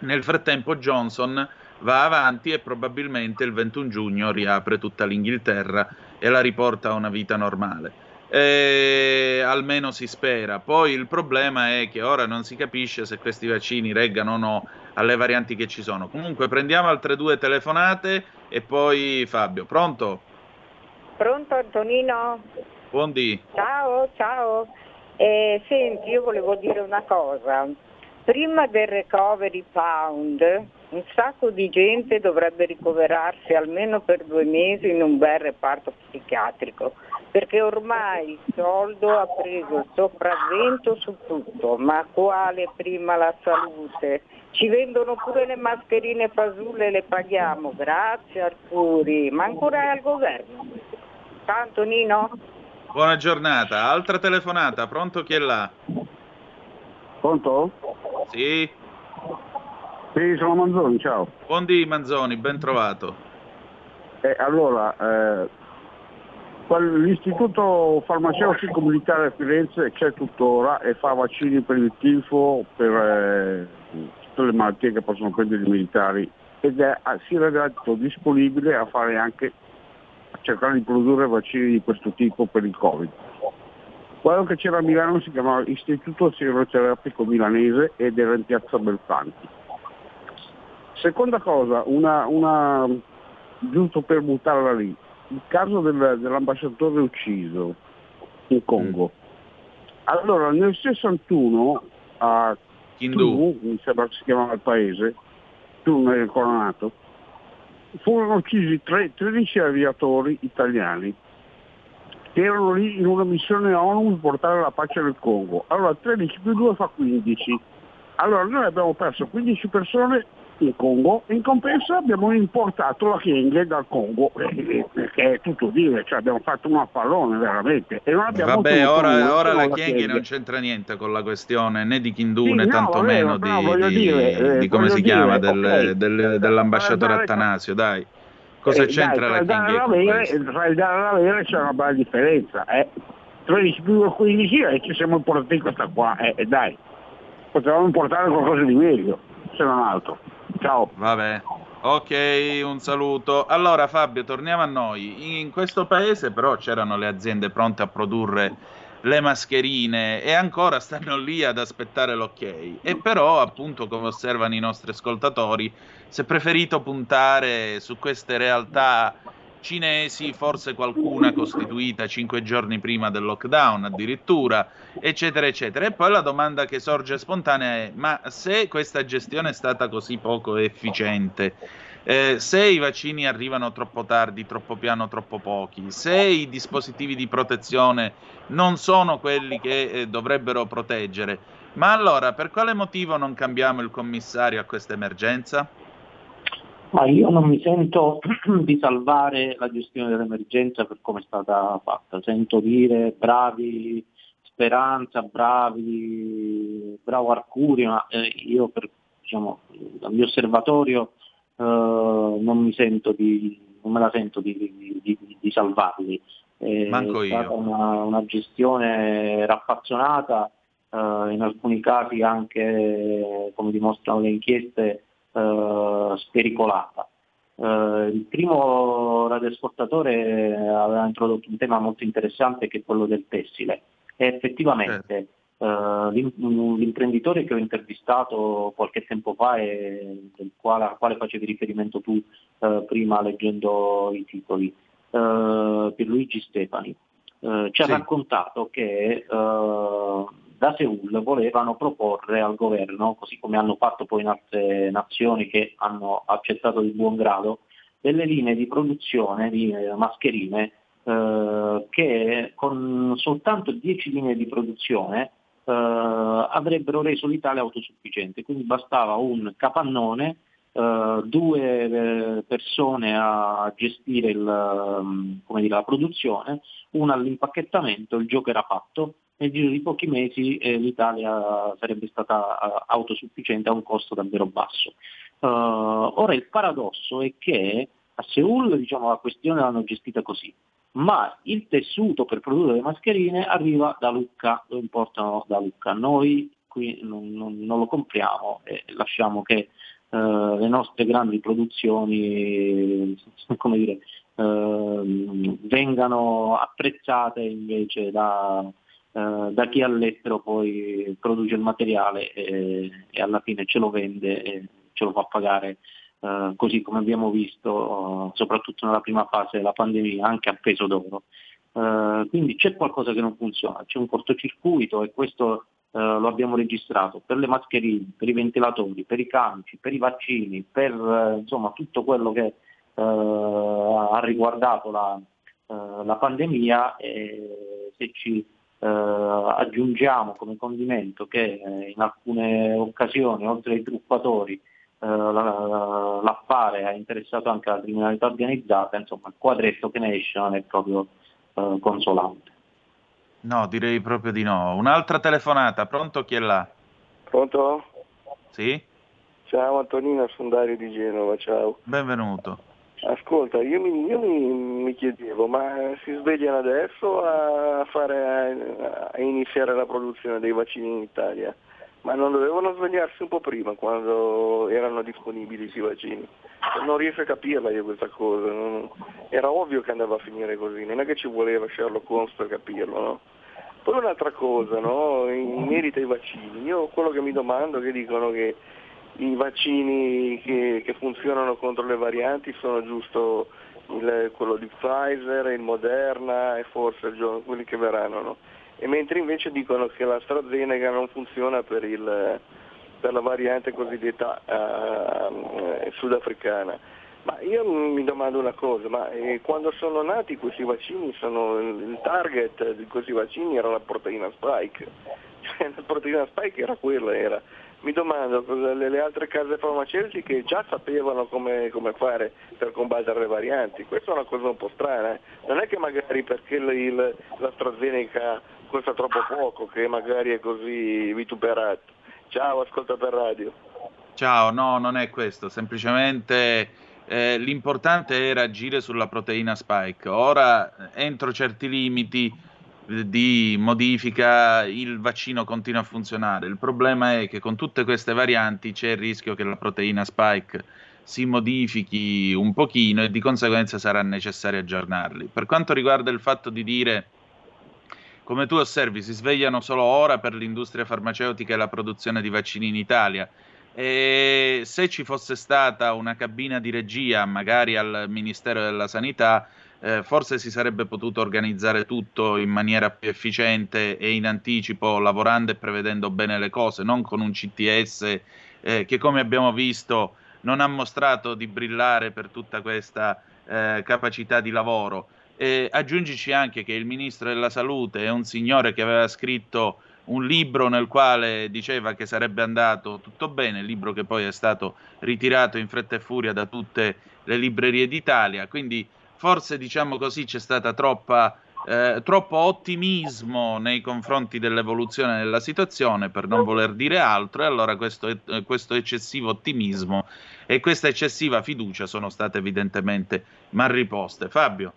Nel frattempo Johnson va avanti e probabilmente il 21 giugno riapre tutta l'Inghilterra e la riporta a una vita normale. Eh, almeno si spera. Poi il problema è che ora non si capisce se questi vaccini reggano o no alle varianti che ci sono. Comunque prendiamo altre due telefonate e poi Fabio. Pronto? Pronto Antonino? Buondì. Ciao, ciao. Eh, senti, io volevo dire una cosa. Prima del recovery pound, un sacco di gente dovrebbe ricoverarsi almeno per due mesi in un bel reparto psichiatrico, perché ormai il soldo ha preso il sopravvento su tutto, ma quale prima la salute? Ci vendono pure le mascherine fasulle, le paghiamo, grazie Arcuri, ma ancora è al governo. Ciao Antonino? Buona giornata. Altra telefonata. Pronto chi è là? Pronto? Sì. Sì, sono Manzoni, ciao. Buondì Manzoni, ben trovato. Eh, allora, eh, l'istituto farmaceutico militare a Firenze c'è tuttora e fa vaccini per il tifo, per eh, tutte le malattie che possono prendere i militari ed è ah, si è rivelato disponibile a fare anche a cercare di produrre vaccini di questo tipo per il Covid. Quello che c'era a Milano si chiamava Istituto Sieroterapico Milanese ed era in piazza Belfanti. Seconda cosa, una, una- giusto per buttarla lì, il caso del- dell'ambasciatore ucciso in Congo. Allora, nel 61 a Tulu, mi sembra che si chiamava il paese, Tulu non è ancora nato, furono uccisi tre- 13 aviatori italiani che erano lì in una missione ONU per portare la pace nel Congo. Allora 13 più 2 fa 15. Allora noi abbiamo perso 15 persone in Congo e in compenso abbiamo importato la Kenge dal Congo, eh, eh, che è tutto dire, cioè abbiamo fatto un affallone veramente. E non abbiamo Vabbè, ora, nulla, ora la Kyenge. non c'entra niente con la questione né di Kindù Sì, né no, tantomeno di, di- dire, eh, di come voglio si dire, chiama del- ok. del- dell'ambasciatore Tra- tra- Attanasio, dai. Cosa Eh, c'entra dai, la e questo? Tra il dare e l'avere c'è una bella differenza. Eh. 13 più 15 e ci siamo portati questa qua. Eh, eh, dai, potevamo importare qualcosa di meglio, se non altro. Ciao. Vabbè. Ok, un saluto. Allora Fabio, torniamo a noi. In questo paese però c'erano le aziende pronte a produrre le mascherine e ancora stanno lì ad aspettare l'ok. E però, appunto, come osservano i nostri ascoltatori, si è preferito puntare su queste realtà cinesi, forse qualcuna costituita cinque giorni prima del lockdown addirittura, eccetera, eccetera. E poi la domanda che sorge spontanea è: ma se questa gestione è stata così poco efficiente, eh, se i vaccini arrivano troppo tardi, troppo piano, troppo pochi, se i dispositivi di protezione non sono quelli che eh, dovrebbero proteggere, ma allora per quale motivo non cambiamo il commissario a questa emergenza? Ma io non mi sento di salvare la gestione dell'emergenza per come è stata fatta. Sento dire bravi Speranza, bravi, bravo Arcuri, ma eh, io per, diciamo, dal mio osservatorio eh, non mi sento di, non me la sento di, di, di salvarli. È Manco stata io. Una, una gestione raffazzonata, eh, in alcuni casi anche, come dimostrano le inchieste, eh, spericolata. Eh, il primo radioascoltatore aveva introdotto un tema molto interessante che è quello del tessile e effettivamente eh, l'im- l'imprenditore che ho intervistato qualche tempo fa e quale, al quale facevi riferimento tu eh, prima leggendo i titoli, eh, Pierluigi Stefani, eh, ci ha Sì. raccontato che eh, da Seul volevano proporre al governo, così come hanno fatto poi in altre nazioni che hanno accettato di buon grado, delle linee di produzione di eh, mascherine eh, che con soltanto 10 linee di produzione eh, avrebbero reso l'Italia autosufficiente. Quindi bastava un capannone, eh, due eh, persone a gestire il, come dire, la produzione, una all'impacchettamento, il gioco era fatto. Nel giro di pochi mesi eh, l'Italia sarebbe stata autosufficiente a un costo davvero basso. Eh, ora il paradosso è che a Seul diciamo, la questione l'hanno gestita così, ma il tessuto per produrre le mascherine arriva da Lucca, lo importano da Lucca. Noi qui non, non- non lo compriamo e lasciamo che eh, le nostre grandi produzioni come dire, ehm, vengano apprezzate invece da, da chi all'estero poi produce il materiale e, e alla fine ce lo vende e ce lo fa pagare eh, così come abbiamo visto eh, soprattutto nella prima fase della pandemia anche a peso d'oro. Eh, quindi c'è qualcosa che non funziona, c'è un cortocircuito e questo eh, lo abbiamo registrato per le mascherine, per i ventilatori, per i camici, per i vaccini, per eh, insomma tutto quello che eh, ha riguardato la, eh, la pandemia e se ci eh, aggiungiamo come condimento che eh, in alcune occasioni oltre ai truffatori eh, la- la- l'affare ha interessato anche la criminalità organizzata, insomma il quadretto che ne esce non è proprio eh, consolante. No, direi proprio di no. Un'altra telefonata, pronto chi è là? Pronto? Sì? Ciao Antonino, sono Dario di Genova, ciao. Benvenuto. Ascolta, io mi, io mi, mi chiedevo, ma si svegliano adesso a, fare, a, iniziare la produzione dei vaccini in Italia? Ma non dovevano svegliarsi un po' prima, quando erano disponibili questi vaccini? Non riesco a capirla io questa cosa, non- era ovvio che andava a finire così, non è che ci voleva Sherlock Holmes per capirlo, no? Poi un'altra cosa, no? In merito ai vaccini, io quello che mi domando è che dicono che i vaccini che, che funzionano contro le varianti sono giusto il- quello di Pfizer, il Moderna e forse il quelli che verranno, no? E mentre invece dicono che l'AstraZeneca non funziona per, il- per la variante cosiddetta eh, sudafricana. Ma io mi domando una cosa, ma eh, quando sono nati questi vaccini, sono, il target di questi vaccini era la proteina spike, cioè la proteina spike era quella, era. Mi domando, le, le altre case farmaceutiche già sapevano come, come fare per combattere le varianti, questa è una cosa un po' strana, eh. non è che magari perché il, l'AstraZeneca costa troppo poco, che magari è così vituperato. Ciao, ascolta per radio. Ciao, no, non è questo, semplicemente eh, l'importante era agire sulla proteina spike. Ora, entro certi limiti di modifica, il vaccino continua a funzionare. Il problema è che con tutte queste varianti c'è il rischio che la proteina spike si modifichi un pochino e di conseguenza sarà necessario aggiornarli. Per quanto riguarda il fatto di dire come tu osservi, si svegliano solo ora per l'industria farmaceutica e la produzione di vaccini in Italia. E se ci fosse stata una cabina di regia, magari al Ministero della Sanità, eh, forse si sarebbe potuto organizzare tutto in maniera più efficiente e in anticipo, lavorando e prevedendo bene le cose, non con un CTS eh, che, come abbiamo visto, non ha mostrato di brillare per tutta questa eh, capacità di lavoro. E aggiungici anche che il ministro della salute è un signore che aveva scritto un libro nel quale diceva che sarebbe andato tutto bene, libro che poi è stato ritirato in fretta e furia da tutte le librerie d'Italia, quindi forse diciamo così c'è stata troppa eh, troppo ottimismo nei confronti dell'evoluzione della situazione, per non voler dire altro, e allora questo, eh, questo eccessivo ottimismo e questa eccessiva fiducia sono state evidentemente mal riposte. Fabio.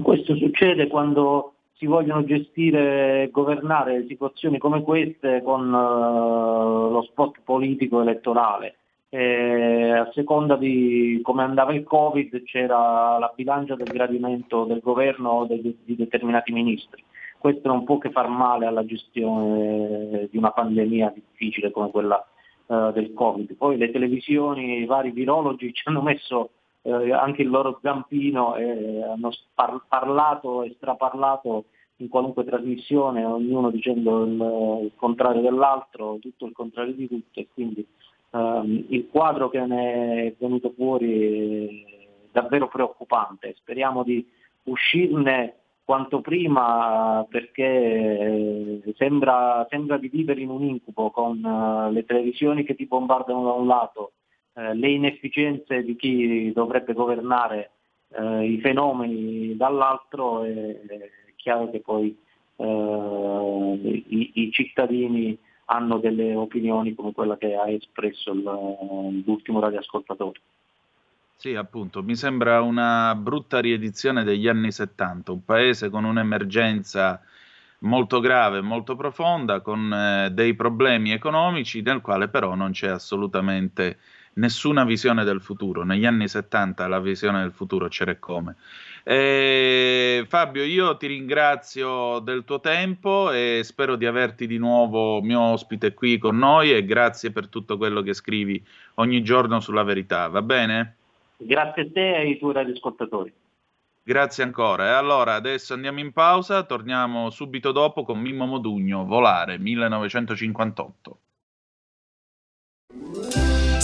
Questo succede quando si vogliono gestire e governare situazioni come queste con uh, lo spot politico elettorale. E a seconda di come andava il Covid c'era la bilancia del gradimento del governo o di, di determinati ministri. Questo non può che far male alla gestione di una pandemia difficile come quella uh, del Covid. Poi le televisioni, i vari virologi ci hanno messo eh, anche il loro zampino e hanno par- parlato e straparlato in qualunque trasmissione, ognuno dicendo il, il, contrario dell'altro, tutto il contrario di tutto e quindi ehm, il quadro che ne è venuto fuori è davvero preoccupante. Speriamo di uscirne quanto prima perché sembra, sembra di vivere in un incubo con uh, le televisioni che ti bombardano da un lato, eh, le inefficienze di chi dovrebbe governare eh, i fenomeni dall'altro, è, è chiaro che poi eh, i, i, cittadini hanno delle opinioni come quella che ha espresso l'ultimo radioascoltatore. Sì, appunto, mi sembra una brutta riedizione degli anni 70, un paese con un'emergenza molto grave, molto profonda, con eh, dei problemi economici nel quale però non c'è assolutamente nessuna visione del futuro. Negli anni 70 la visione del futuro c'era come. Eh, Fabio, io ti ringrazio del tuo tempo e spero di averti di nuovo mio ospite qui con noi e grazie per tutto quello che scrivi ogni giorno sulla verità, va bene? Grazie a te e ai tuoi radioascoltatori. Grazie ancora. E allora adesso andiamo in pausa, torniamo subito dopo con Mimmo Modugno, Volare 1958.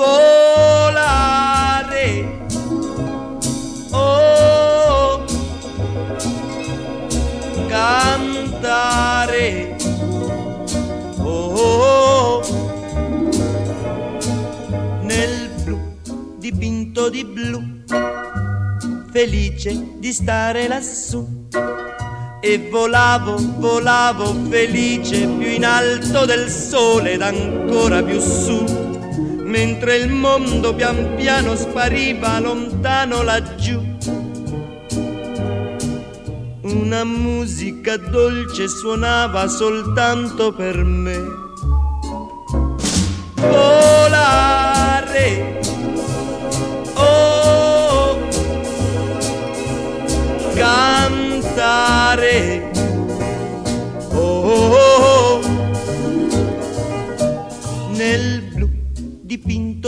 volare. Oh, cantare. Oh, nel blu dipinto di blu, felice di stare lassù. E volavo, volavo felice più in alto del sole ed ancora più su mentre il mondo pian piano spariva lontano laggiù. Una musica dolce suonava soltanto per me. Volare,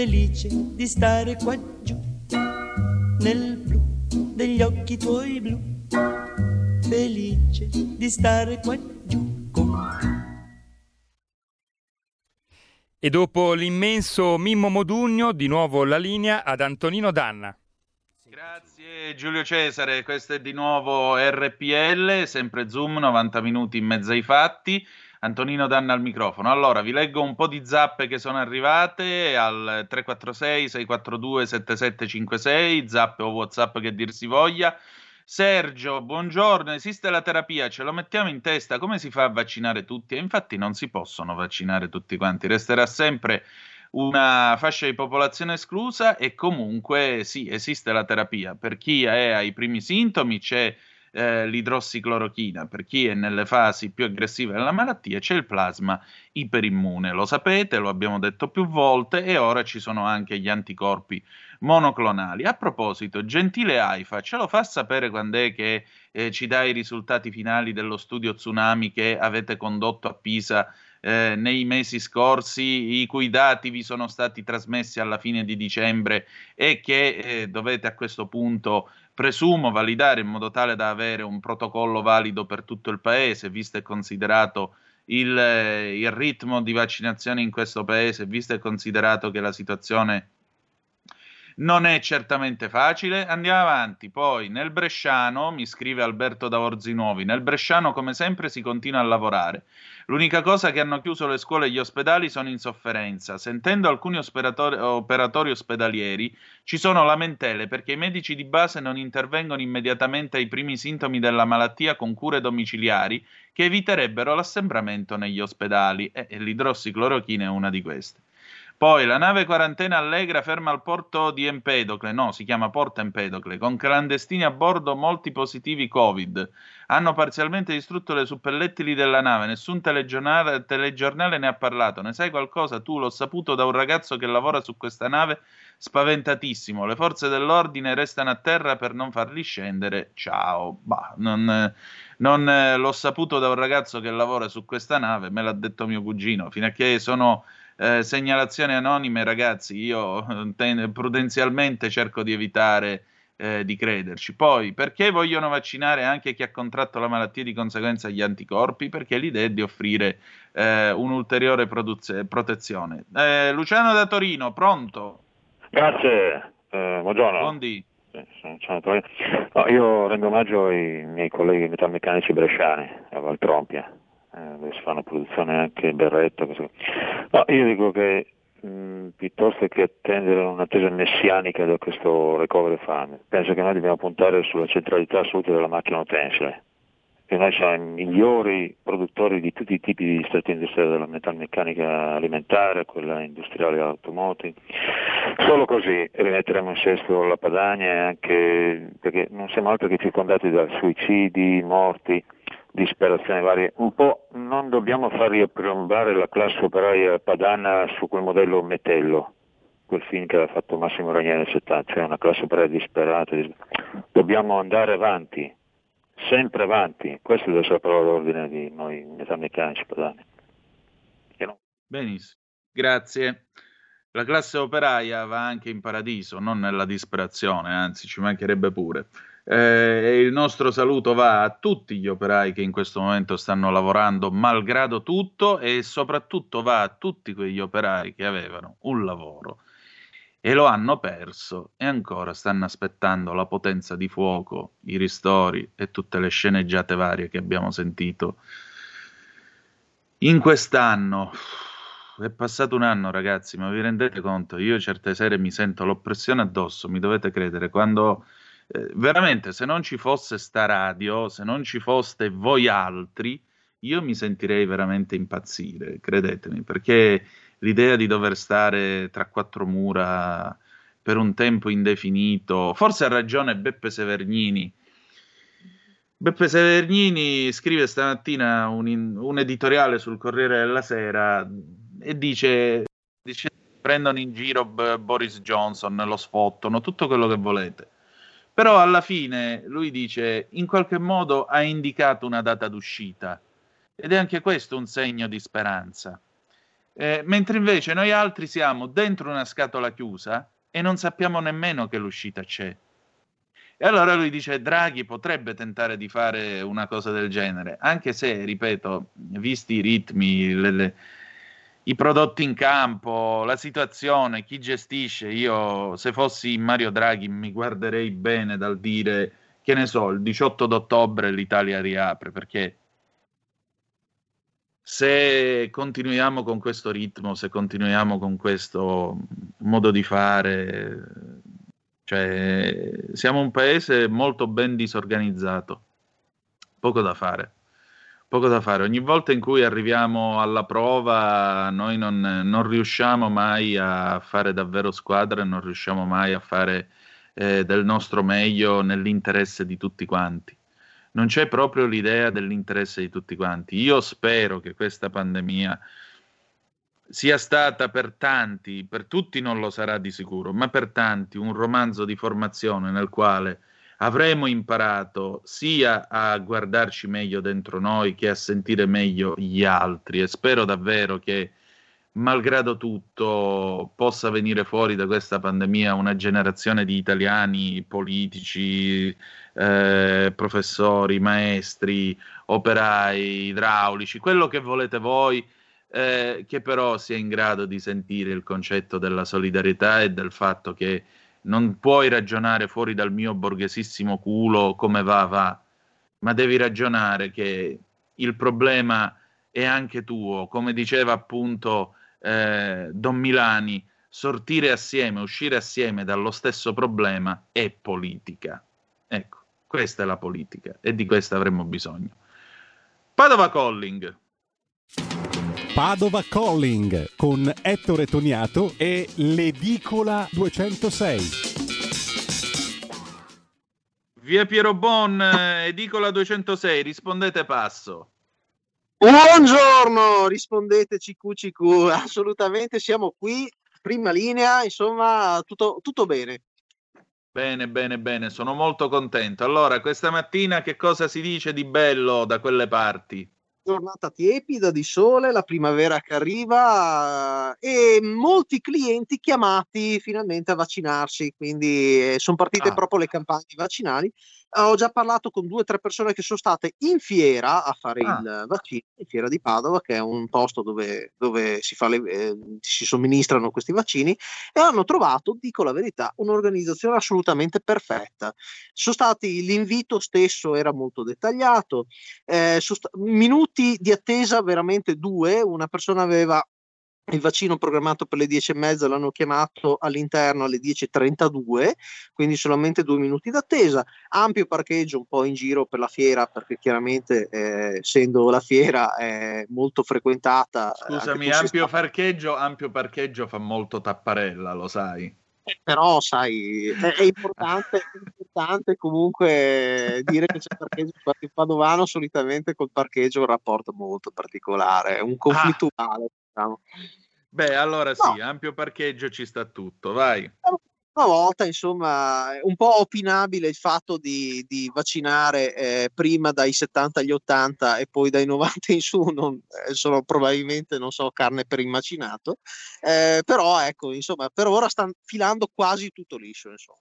felice di stare qua giù, nel blu degli occhi tuoi blu, felice di stare qua giù con te. E dopo l'immenso Mimmo Modugno, di nuovo la linea ad Antonino Danna. Grazie Giulio Cesare, questo è di nuovo RPL, sempre Zoom, 90 minuti in mezzo ai fatti. Antonino Danna al microfono. Allora, vi leggo un po' di zappe che sono arrivate al 346 642 7756, zappe o WhatsApp che dir si voglia. Sergio, buongiorno, esiste la terapia, ce lo mettiamo in testa, come si fa a vaccinare tutti? E infatti non si possono vaccinare tutti quanti, resterà sempre una fascia di popolazione esclusa e comunque sì, esiste la terapia. Per chi è ai primi sintomi c'è eh, l'idrossiclorochina, per chi è nelle fasi più aggressive della malattia c'è il plasma iperimmune. Lo sapete, lo abbiamo detto più volte e ora ci sono anche gli anticorpi monoclonali. A proposito, gentile AIFA, ce lo fa sapere quando è che eh, ci dà i risultati finali dello studio tsunami che avete condotto a Pisa eh, nei mesi scorsi, i cui dati vi sono stati trasmessi alla fine di dicembre e che eh, dovete a questo punto, presumo, validare in modo tale da avere un protocollo valido per tutto il paese, visto e considerato il, eh, il ritmo di vaccinazione in questo paese, visto e considerato che la situazione non è certamente facile. Andiamo avanti. Poi nel Bresciano, mi scrive Alberto da Orzinuovi, nel Bresciano come sempre si continua a lavorare. L'unica cosa che hanno chiuso le scuole e gli ospedali sono in sofferenza. Sentendo alcuni operatori, operatori ospedalieri, ci sono lamentele perché i medici di base non intervengono immediatamente ai primi sintomi della malattia con cure domiciliari che eviterebbero l'assembramento negli ospedali e, l'idrossiclorochina è una di queste. Poi la nave quarantena Allegra ferma al porto di Empedocle, no, si chiama Porto Empedocle, con clandestini a bordo molti positivi Covid. Hanno parzialmente distrutto le suppellettili della nave, nessun telegiornale, telegiornale ne ha parlato. Ne sai qualcosa? Tu l'ho saputo da un ragazzo che lavora su questa nave, spaventatissimo. Le forze dell'ordine restano a terra per non farli scendere. Ciao. Bah, non, non eh, l'ho saputo da un ragazzo che lavora su questa nave, me l'ha detto mio cugino, fino a che sono eh, segnalazioni anonime, ragazzi, io ten- prudenzialmente cerco di evitare eh, di crederci. Poi, perché vogliono vaccinare anche chi ha contratto la malattia e di conseguenza gli anticorpi? Perché l'idea è di offrire eh, un'ulteriore produz- protezione. Eh, Luciano da Torino, pronto? Grazie, eh, buongiorno. Torino. No, io rendo omaggio ai miei colleghi metalmeccanici bresciani a Valtrompia eh, si fanno produzione anche berretto. No, io dico che mh, piuttosto che attendere un'attesa messianica da questo recovery fund, penso che noi dobbiamo puntare sulla centralità assoluta della macchina utensile. Che noi siamo i migliori produttori di tutti i tipi di distretti industriali, dalla metalmeccanica alimentare, quella industriale automotive. Solo così rimetteremo in sesto la Padania, anche perché non siamo altro che circondati da suicidi, morti, disperazioni varie. Un po' non dobbiamo far ripiombare la classe operaia padana su quel modello Metello, quel film che aveva fatto Massimo Ranieri nel 70, cioè una classe operaia disperata. dis- Dobbiamo andare avanti, sempre avanti, questo deve essere però l'ordine di noi metalmeccanici padani. Benissimo, grazie. La classe operaia va anche in paradiso, non nella disperazione, anzi ci mancherebbe pure. Eh, il nostro saluto va a tutti gli operai che in questo momento stanno lavorando malgrado tutto e soprattutto va a tutti quegli operai che avevano un lavoro e lo hanno perso e ancora stanno aspettando la potenza di fuoco, i ristori e tutte le sceneggiate varie che abbiamo sentito in quest'anno. È passato un anno, ragazzi, ma vi rendete conto? Io certe sere mi sento l'oppressione addosso, mi dovete credere, quando eh, veramente se non ci fosse sta radio, se non ci foste voi altri, io mi sentirei veramente impazzire, credetemi, perché l'idea di dover stare tra quattro mura per un tempo indefinito, forse ha ragione Beppe Severnini. Beppe Severnini scrive stamattina un, un editoriale sul Corriere della Sera e dice, dice prendono in giro Boris Johnson, lo sfottono, tutto quello che volete. Però alla fine lui dice, in qualche modo ha indicato una data d'uscita ed è anche questo un segno di speranza. Eh, mentre invece noi altri siamo dentro una scatola chiusa e non sappiamo nemmeno che l'uscita c'è. E allora lui dice: Draghi potrebbe tentare di fare una cosa del genere, anche se, ripeto, visti i ritmi, le- le- i prodotti in campo, la situazione, chi gestisce, io se fossi Mario Draghi mi guarderei bene dal dire che ne so, il 18 d'ottobre l'Italia riapre, perché se continuiamo con questo ritmo, se continuiamo con questo modo di fare, cioè siamo un paese molto ben disorganizzato, poco da fare. Poco da fare. Ogni volta in cui arriviamo alla prova, noi non, non riusciamo mai a fare davvero squadra, non riusciamo mai a fare eh, del nostro meglio nell'interesse di tutti quanti non c'è proprio l'idea dell'interesse di tutti quanti. Io spero che questa pandemia sia stata per tanti, per tutti non lo sarà di sicuro, ma per tanti un romanzo di formazione nel quale avremo imparato sia a guardarci meglio dentro noi che a sentire meglio gli altri e spero davvero che malgrado tutto possa venire fuori da questa pandemia una generazione di italiani politici, eh, professori, maestri, operai, idraulici, quello che volete voi, eh, che però sia in grado di sentire il concetto della solidarietà e del fatto che non puoi ragionare fuori dal mio borghesissimo culo come va va, ma devi ragionare che il problema è anche tuo, come diceva appunto eh, Don Milani, sortire assieme, uscire assieme dallo stesso problema è politica. Ecco, questa è la politica e di questa avremmo bisogno. Padova Calling. Padova Calling con Ettore Toniato e l'Edicola 206. Via Piero Bon, eh, Edicola 206, rispondete passo. Buongiorno, rispondeteci QCQ, assolutamente siamo qui, prima linea, insomma, tutto, tutto bene. Bene, bene, bene, sono molto contento. Allora, questa mattina che cosa si dice di bello da quelle parti? Giornata tiepida di sole, la primavera che arriva eh, e molti clienti chiamati finalmente a vaccinarsi, quindi sono partite Ah. proprio le campagne vaccinali. Ho già parlato con due o tre persone che sono state in fiera a fare Ah. il vaccino, in fiera di Padova, che è un posto dove, dove si, fa le- eh, si somministrano questi vaccini, e hanno trovato, dico la verità, un'organizzazione assolutamente perfetta. Sono stati, l'invito stesso era molto dettagliato, eh, sono sta- minuti di attesa veramente due, una persona aveva il vaccino programmato per le 10 e mezza, l'hanno chiamato all'interno alle 10.32, quindi solamente due minuti d'attesa, ampio parcheggio un po' in giro per la fiera, perché chiaramente eh, essendo la fiera è molto frequentata. eh, Scusami, ampio parcheggio, ampio parcheggio fa molto tapparella, lo sai. Però sai, è, è importante, è importante comunque dire che c'è parcheggio il padovano solitamente col parcheggio un rapporto molto particolare, è un conflittuale. Diciamo. Beh, allora sì, ampio parcheggio ci sta tutto, vai. Una volta, insomma, un po' opinabile il fatto di, di vaccinare eh, prima dai 70 agli 80 e poi dai 90 in su, non, eh, sono probabilmente, non so, carne per immacinato, eh, però ecco, insomma, per ora stanno filando quasi tutto liscio, insomma.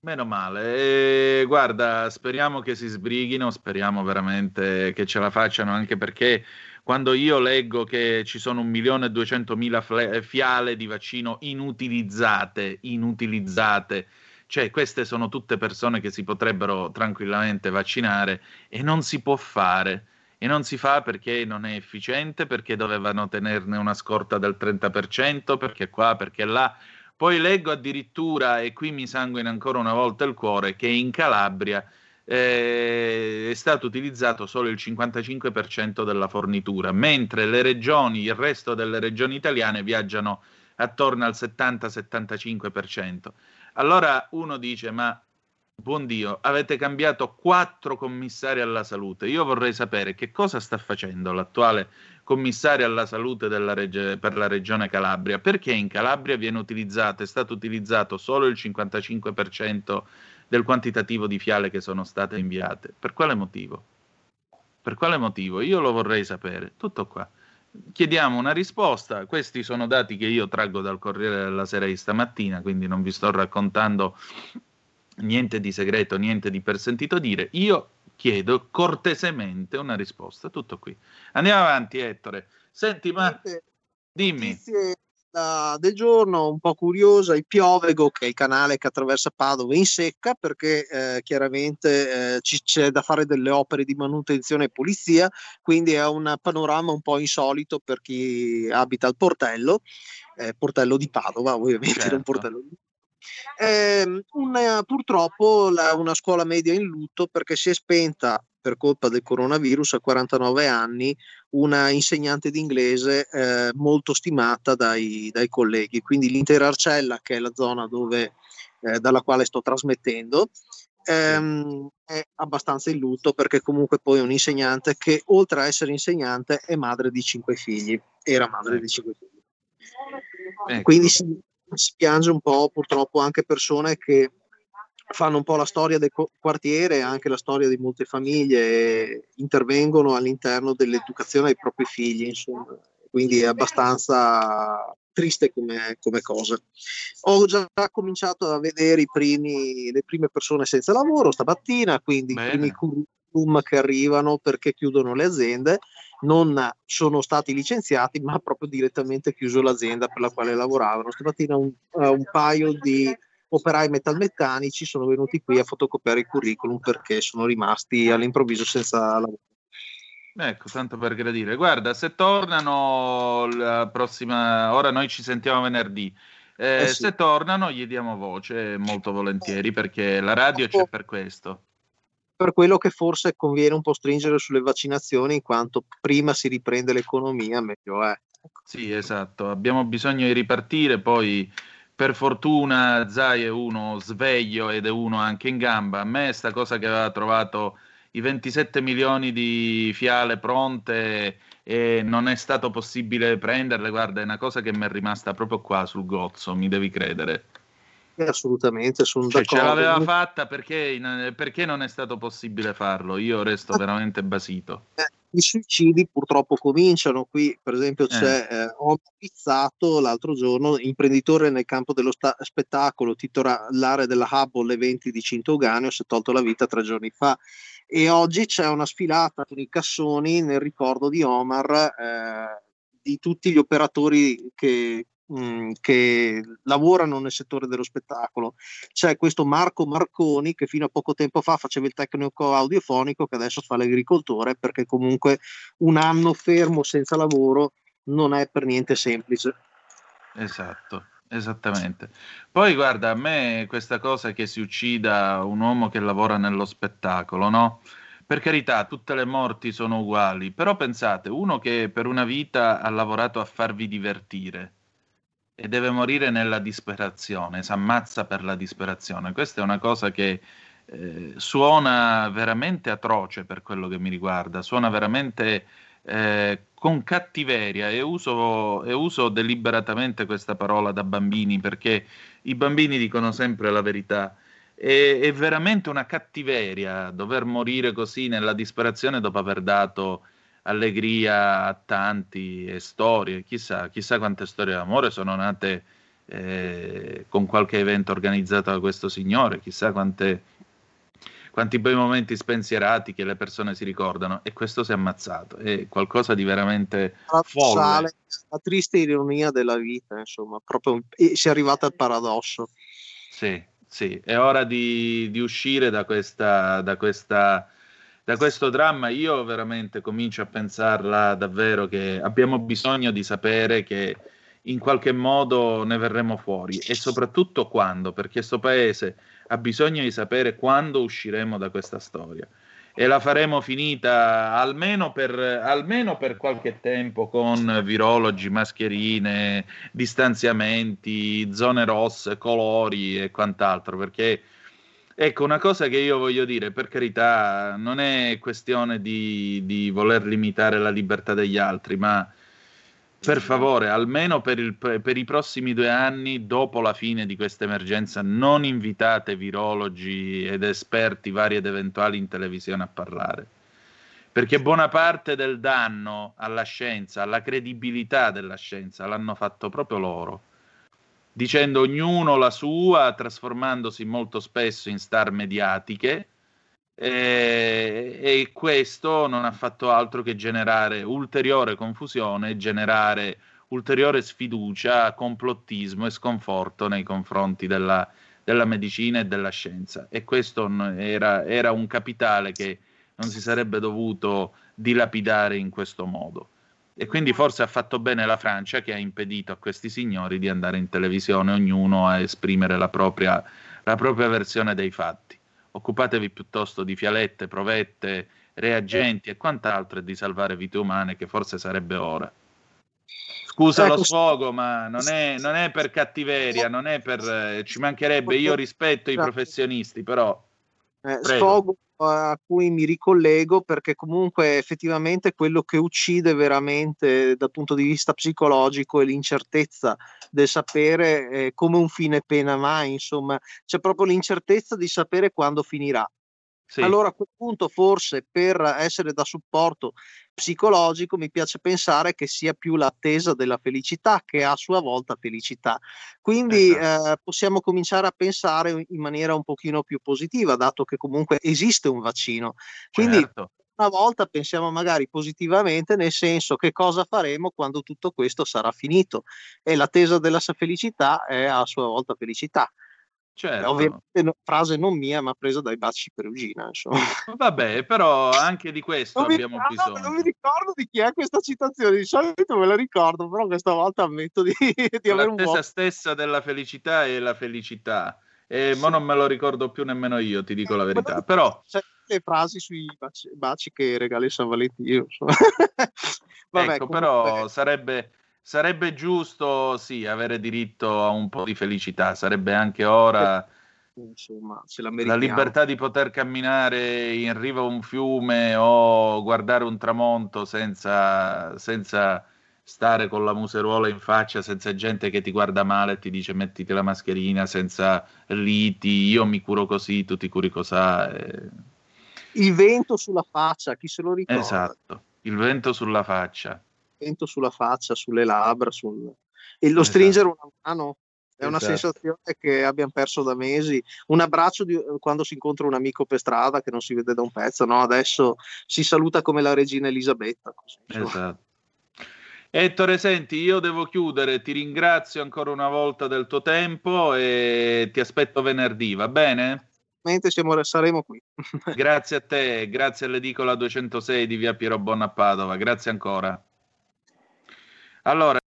Meno male, e guarda, speriamo che si sbrighino, speriamo veramente che ce la facciano, anche perché quando io leggo che ci sono un milione e duecentomila fiale di vaccino inutilizzate, inutilizzate, cioè queste sono tutte persone che si potrebbero tranquillamente vaccinare e non si può fare. E non si fa perché non è efficiente, perché dovevano tenerne una scorta del 30%, perché qua, perché là. Poi leggo addirittura, e qui mi sanguina ancora una volta il cuore, che in Calabria eh, è stato utilizzato solo il 55% della fornitura, mentre le regioni, il resto delle regioni italiane viaggiano attorno al 70-75%. Allora uno dice, ma buon Dio, avete cambiato quattro commissari alla salute. Io vorrei sapere che cosa sta facendo l'attuale commissario alla salute reg- per la regione Calabria, perché in Calabria viene utilizzato, è stato utilizzato solo il 55% del quantitativo di fiale che sono state inviate. Per quale motivo? Per quale motivo? Io lo vorrei sapere. Tutto qua. Chiediamo una risposta. Questi sono dati che io traggo dal Corriere della Sera di stamattina, quindi non vi sto raccontando niente di segreto, niente di per sentito dire. Io chiedo cortesemente una risposta. Tutto qui. Andiamo avanti, Ettore. Senti, ma dimmi. Da, del giorno, un po' curiosa, il Piovego, che è il canale che attraversa Padova, in secca perché eh, chiaramente eh, ci, c'è da fare delle opere di manutenzione e pulizia, quindi è un panorama un po' insolito per chi abita al Portello, eh, Portello di Padova, ovviamente, certo. non Portello di eh, una, purtroppo la, una scuola media in lutto perché si è spenta per colpa del coronavirus a 49 anni una insegnante di inglese eh, molto stimata dai, dai, colleghi. Quindi l'intera Arcella, che è la zona dove, eh, dalla quale sto trasmettendo, ehm, è abbastanza in lutto perché comunque poi è un insegnante che oltre a essere insegnante è madre di cinque figli, era madre di cinque figli. Ecco. Quindi si, si piange un po' purtroppo anche persone che fanno un po' la storia del quartiere, anche la storia di molte famiglie, e intervengono all'interno dell'educazione dei propri figli, insomma. Quindi è abbastanza triste come, come cosa. Ho già cominciato a vedere primi, le prime persone senza lavoro stamattina, quindi Bene. i primi curriculum che arrivano perché chiudono le aziende non sono stati licenziati, ma proprio direttamente chiuso l'azienda per la quale lavoravano. Stamattina un, uh, un paio di operai metalmeccanici sono venuti qui a fotocopiare il curriculum perché sono rimasti all'improvviso senza lavoro. Ecco, tanto per gradire. Guarda, se tornano la prossima, ora noi ci sentiamo venerdì. Eh, eh sì. Se tornano, gli diamo voce molto volentieri perché la radio c'è per questo. Per quello che forse conviene un po' stringere sulle vaccinazioni, in quanto prima si riprende l'economia, meglio è. Sì, esatto. Abbiamo bisogno di ripartire, poi per fortuna Zai è uno sveglio ed è uno anche in gamba. A me sta cosa che aveva trovato i 27 milioni di fiale pronte e non è stato possibile prenderle, guarda, è una cosa che mi è rimasta proprio qua sul gozzo, mi devi credere. Assolutamente, sono cioè, d'accordo. Ce l'aveva fatta perché, perché, non è stato possibile farlo? Io resto veramente basito. Eh, i suicidi purtroppo cominciano. Qui, per esempio, c'è eh. Eh, Omar Pizzato l'altro giorno, imprenditore nel campo dello sta- spettacolo, titolare della Hubble Eventi di Cintoganeo, si è tolto la vita tre giorni fa. E oggi c'è una sfilata con i cassoni nel ricordo di Omar, eh, di tutti gli operatori che, Che lavorano nel settore dello spettacolo. C'è questo Marco Marconi che fino a poco tempo fa faceva il tecnico audiofonico che adesso fa l'agricoltore perché comunque un anno fermo senza lavoro non è per niente semplice. Esatto. Esattamente. Poi guarda, a me questa cosa che si uccida un uomo che lavora nello spettacolo, no? Per carità, tutte le morti sono uguali, però pensate, uno che per una vita ha lavorato a farvi divertire, e deve morire nella disperazione, si ammazza per la disperazione. Questa è una cosa che eh, suona veramente atroce per quello che mi riguarda, suona veramente eh, con cattiveria e uso, e uso deliberatamente questa parola da bambini perché i bambini dicono sempre la verità. È, è veramente una cattiveria dover morire così nella disperazione dopo aver dato allegria a tanti e storie, chissà, chissà quante storie d'amore sono nate eh, con qualche evento organizzato da questo signore, chissà quante, quanti bei momenti spensierati che le persone si ricordano. E questo si è ammazzato, è qualcosa di veramente folle. La triste ironia della vita, insomma, proprio si è arrivata al paradosso. Sì, sì, è ora di, di uscire da questa, da questa da questo dramma io veramente comincio a pensarla davvero che abbiamo bisogno di sapere che in qualche modo ne verremo fuori e soprattutto quando, perché questo paese ha bisogno di sapere quando usciremo da questa storia. E la faremo finita almeno per, almeno per qualche tempo con virologi, mascherine, distanziamenti, zone rosse, colori e quant'altro, perché ecco una cosa che io voglio dire, per carità, non è questione di, di voler limitare la libertà degli altri, ma per favore, almeno per, il, per, i prossimi due anni, dopo la fine di questa emergenza, non invitate virologi ed esperti vari ed eventuali in televisione a parlare. Perché buona parte del danno alla scienza, alla credibilità della scienza, l'hanno fatto proprio loro, dicendo ognuno la sua, trasformandosi molto spesso in star mediatiche e, e, questo non ha fatto altro che generare ulteriore confusione, generare ulteriore sfiducia, complottismo e sconforto nei confronti della, della medicina e della scienza. E questo era, era un capitale che non si sarebbe dovuto dilapidare in questo modo. E quindi forse ha fatto bene la Francia che ha impedito a questi signori di andare in televisione, ognuno a esprimere la propria, la propria versione dei fatti. Occupatevi piuttosto di fialette, provette, reagenti e quant'altro e di salvare vite umane, che forse sarebbe ora. Scusa ecco, lo sfogo, ma non è, non è, per cattiveria, non è per... Eh, ci mancherebbe, io rispetto i professionisti, però... Eh, sfogo a cui mi ricollego perché comunque effettivamente quello che uccide veramente dal punto di vista psicologico è l'incertezza del sapere eh, come un fine pena mai, insomma, c'è proprio l'incertezza di sapere quando finirà. Sì. Allora a quel punto forse per essere da supporto psicologico mi piace pensare che sia più l'attesa della felicità che a sua volta felicità. Quindi esatto. eh, possiamo cominciare a pensare in maniera un pochino più positiva, dato che comunque esiste un vaccino. Quindi certo. una volta pensiamo magari positivamente nel senso che cosa faremo quando tutto questo sarà finito e l'attesa della felicità è a sua volta felicità. Certo. Ovviamente no, frase non mia, ma presa dai baci perugina. Insomma. Vabbè, però anche di questo non abbiamo mi, bisogno. Non mi ricordo di chi è questa citazione, di solito me la ricordo, però questa volta ammetto di, di avere un L'attesa stessa della felicità è la felicità. E sì. ma non me lo ricordo più nemmeno io, ti dico la verità. Però... C'è le frasi sui baci, baci che regala San Valentino. Vabbè, ecco, comunque... però sarebbe sarebbe giusto, sì, avere diritto a un po' di felicità, sarebbe anche ora Insomma, la, libertà di poter camminare in riva a un fiume o guardare un tramonto senza, senza stare con la museruola in faccia, senza gente che ti guarda male e ti dice mettiti la mascherina, senza liti, io mi curo così, tu ti curi cos'ha. E... Il vento sulla faccia, chi se lo ricorda? Esatto, il vento sulla faccia vento sulla faccia, sulle labbra, sul... e lo esatto. stringere una mano è una esatto. sensazione che abbiamo perso da mesi. Un abbraccio di, quando si incontra un amico per strada che non si vede da un pezzo, no? adesso si saluta come la regina Elisabetta. Così, esatto. Ettore, senti, io devo chiudere, ti ringrazio ancora una volta del tuo tempo e ti aspetto venerdì, va bene? Siamo, saremo qui. grazie a te, grazie all'edicola 206 di via Piero Bonna a Padova, grazie ancora. Allora,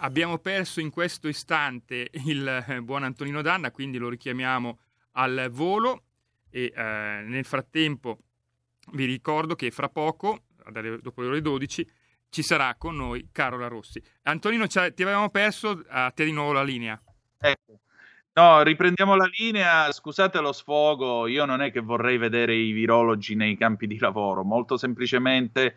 abbiamo perso in questo istante il eh, buon Antonino Danna, quindi lo richiamiamo al volo e eh, nel frattempo vi ricordo che fra poco dopo le ore 12, ci sarà con noi Carola Rossi. Antonino, ti avevamo perso, a te di nuovo la linea. Ecco. No, riprendiamo la linea. Scusate lo sfogo, io non è che vorrei vedere i virologi nei campi di lavoro, molto semplicemente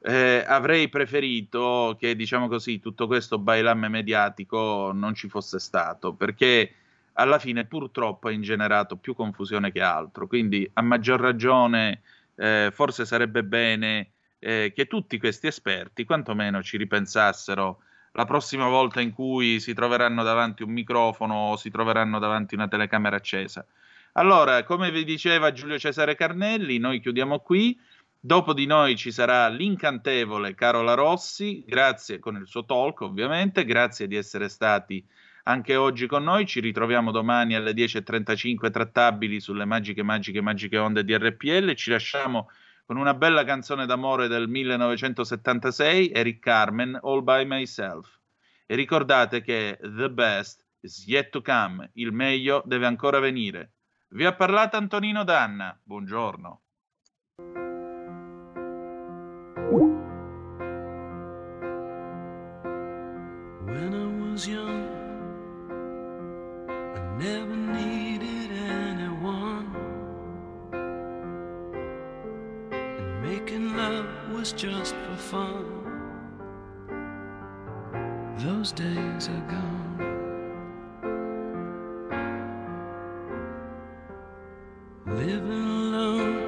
eh, avrei preferito che, diciamo così, tutto questo bailamme mediatico non ci fosse stato, perché alla fine purtroppo ha ingenerato più confusione che altro. Quindi, a maggior ragione, eh, forse sarebbe bene eh, che tutti questi esperti, quantomeno, ci ripensassero la prossima volta in cui si troveranno davanti un microfono o si troveranno davanti una telecamera accesa. Allora, come vi diceva Giulio Cesare Carnelli, noi chiudiamo qui. Dopo di noi ci sarà l'incantevole Carola Rossi, grazie con il suo talk ovviamente, grazie di essere stati anche oggi con noi, ci ritroviamo domani alle 10.35 trattabili sulle magiche, magiche, magiche onde di RPL, ci lasciamo con una bella canzone d'amore del 1976, Eric Carmen, All By Myself. E ricordate che the best is yet to come, il meglio deve ancora venire. Vi ha parlato Antonino Danna, buongiorno. When I was young, was just for fun. Those days are gone. Living alone,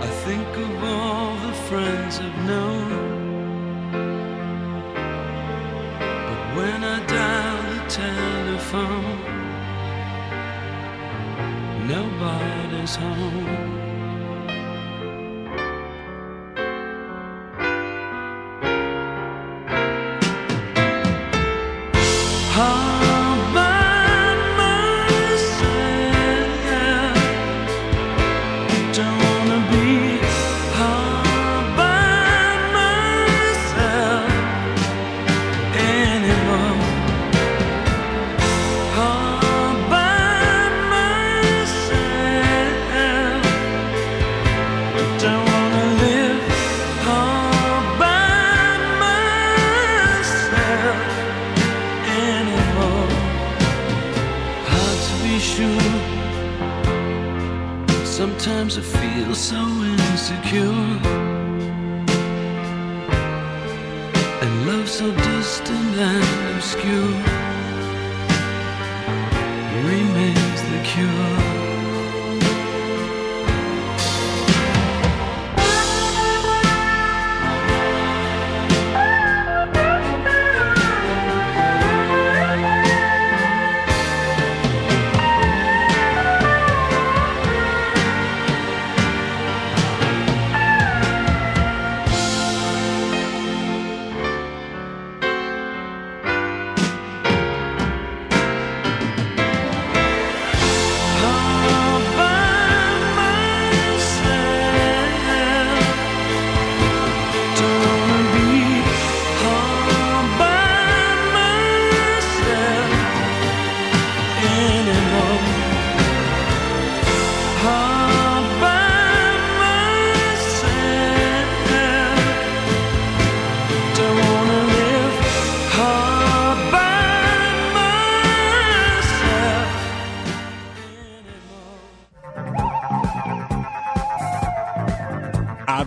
I think of all the friends I've known. But when I dial the telephone, nobody's home.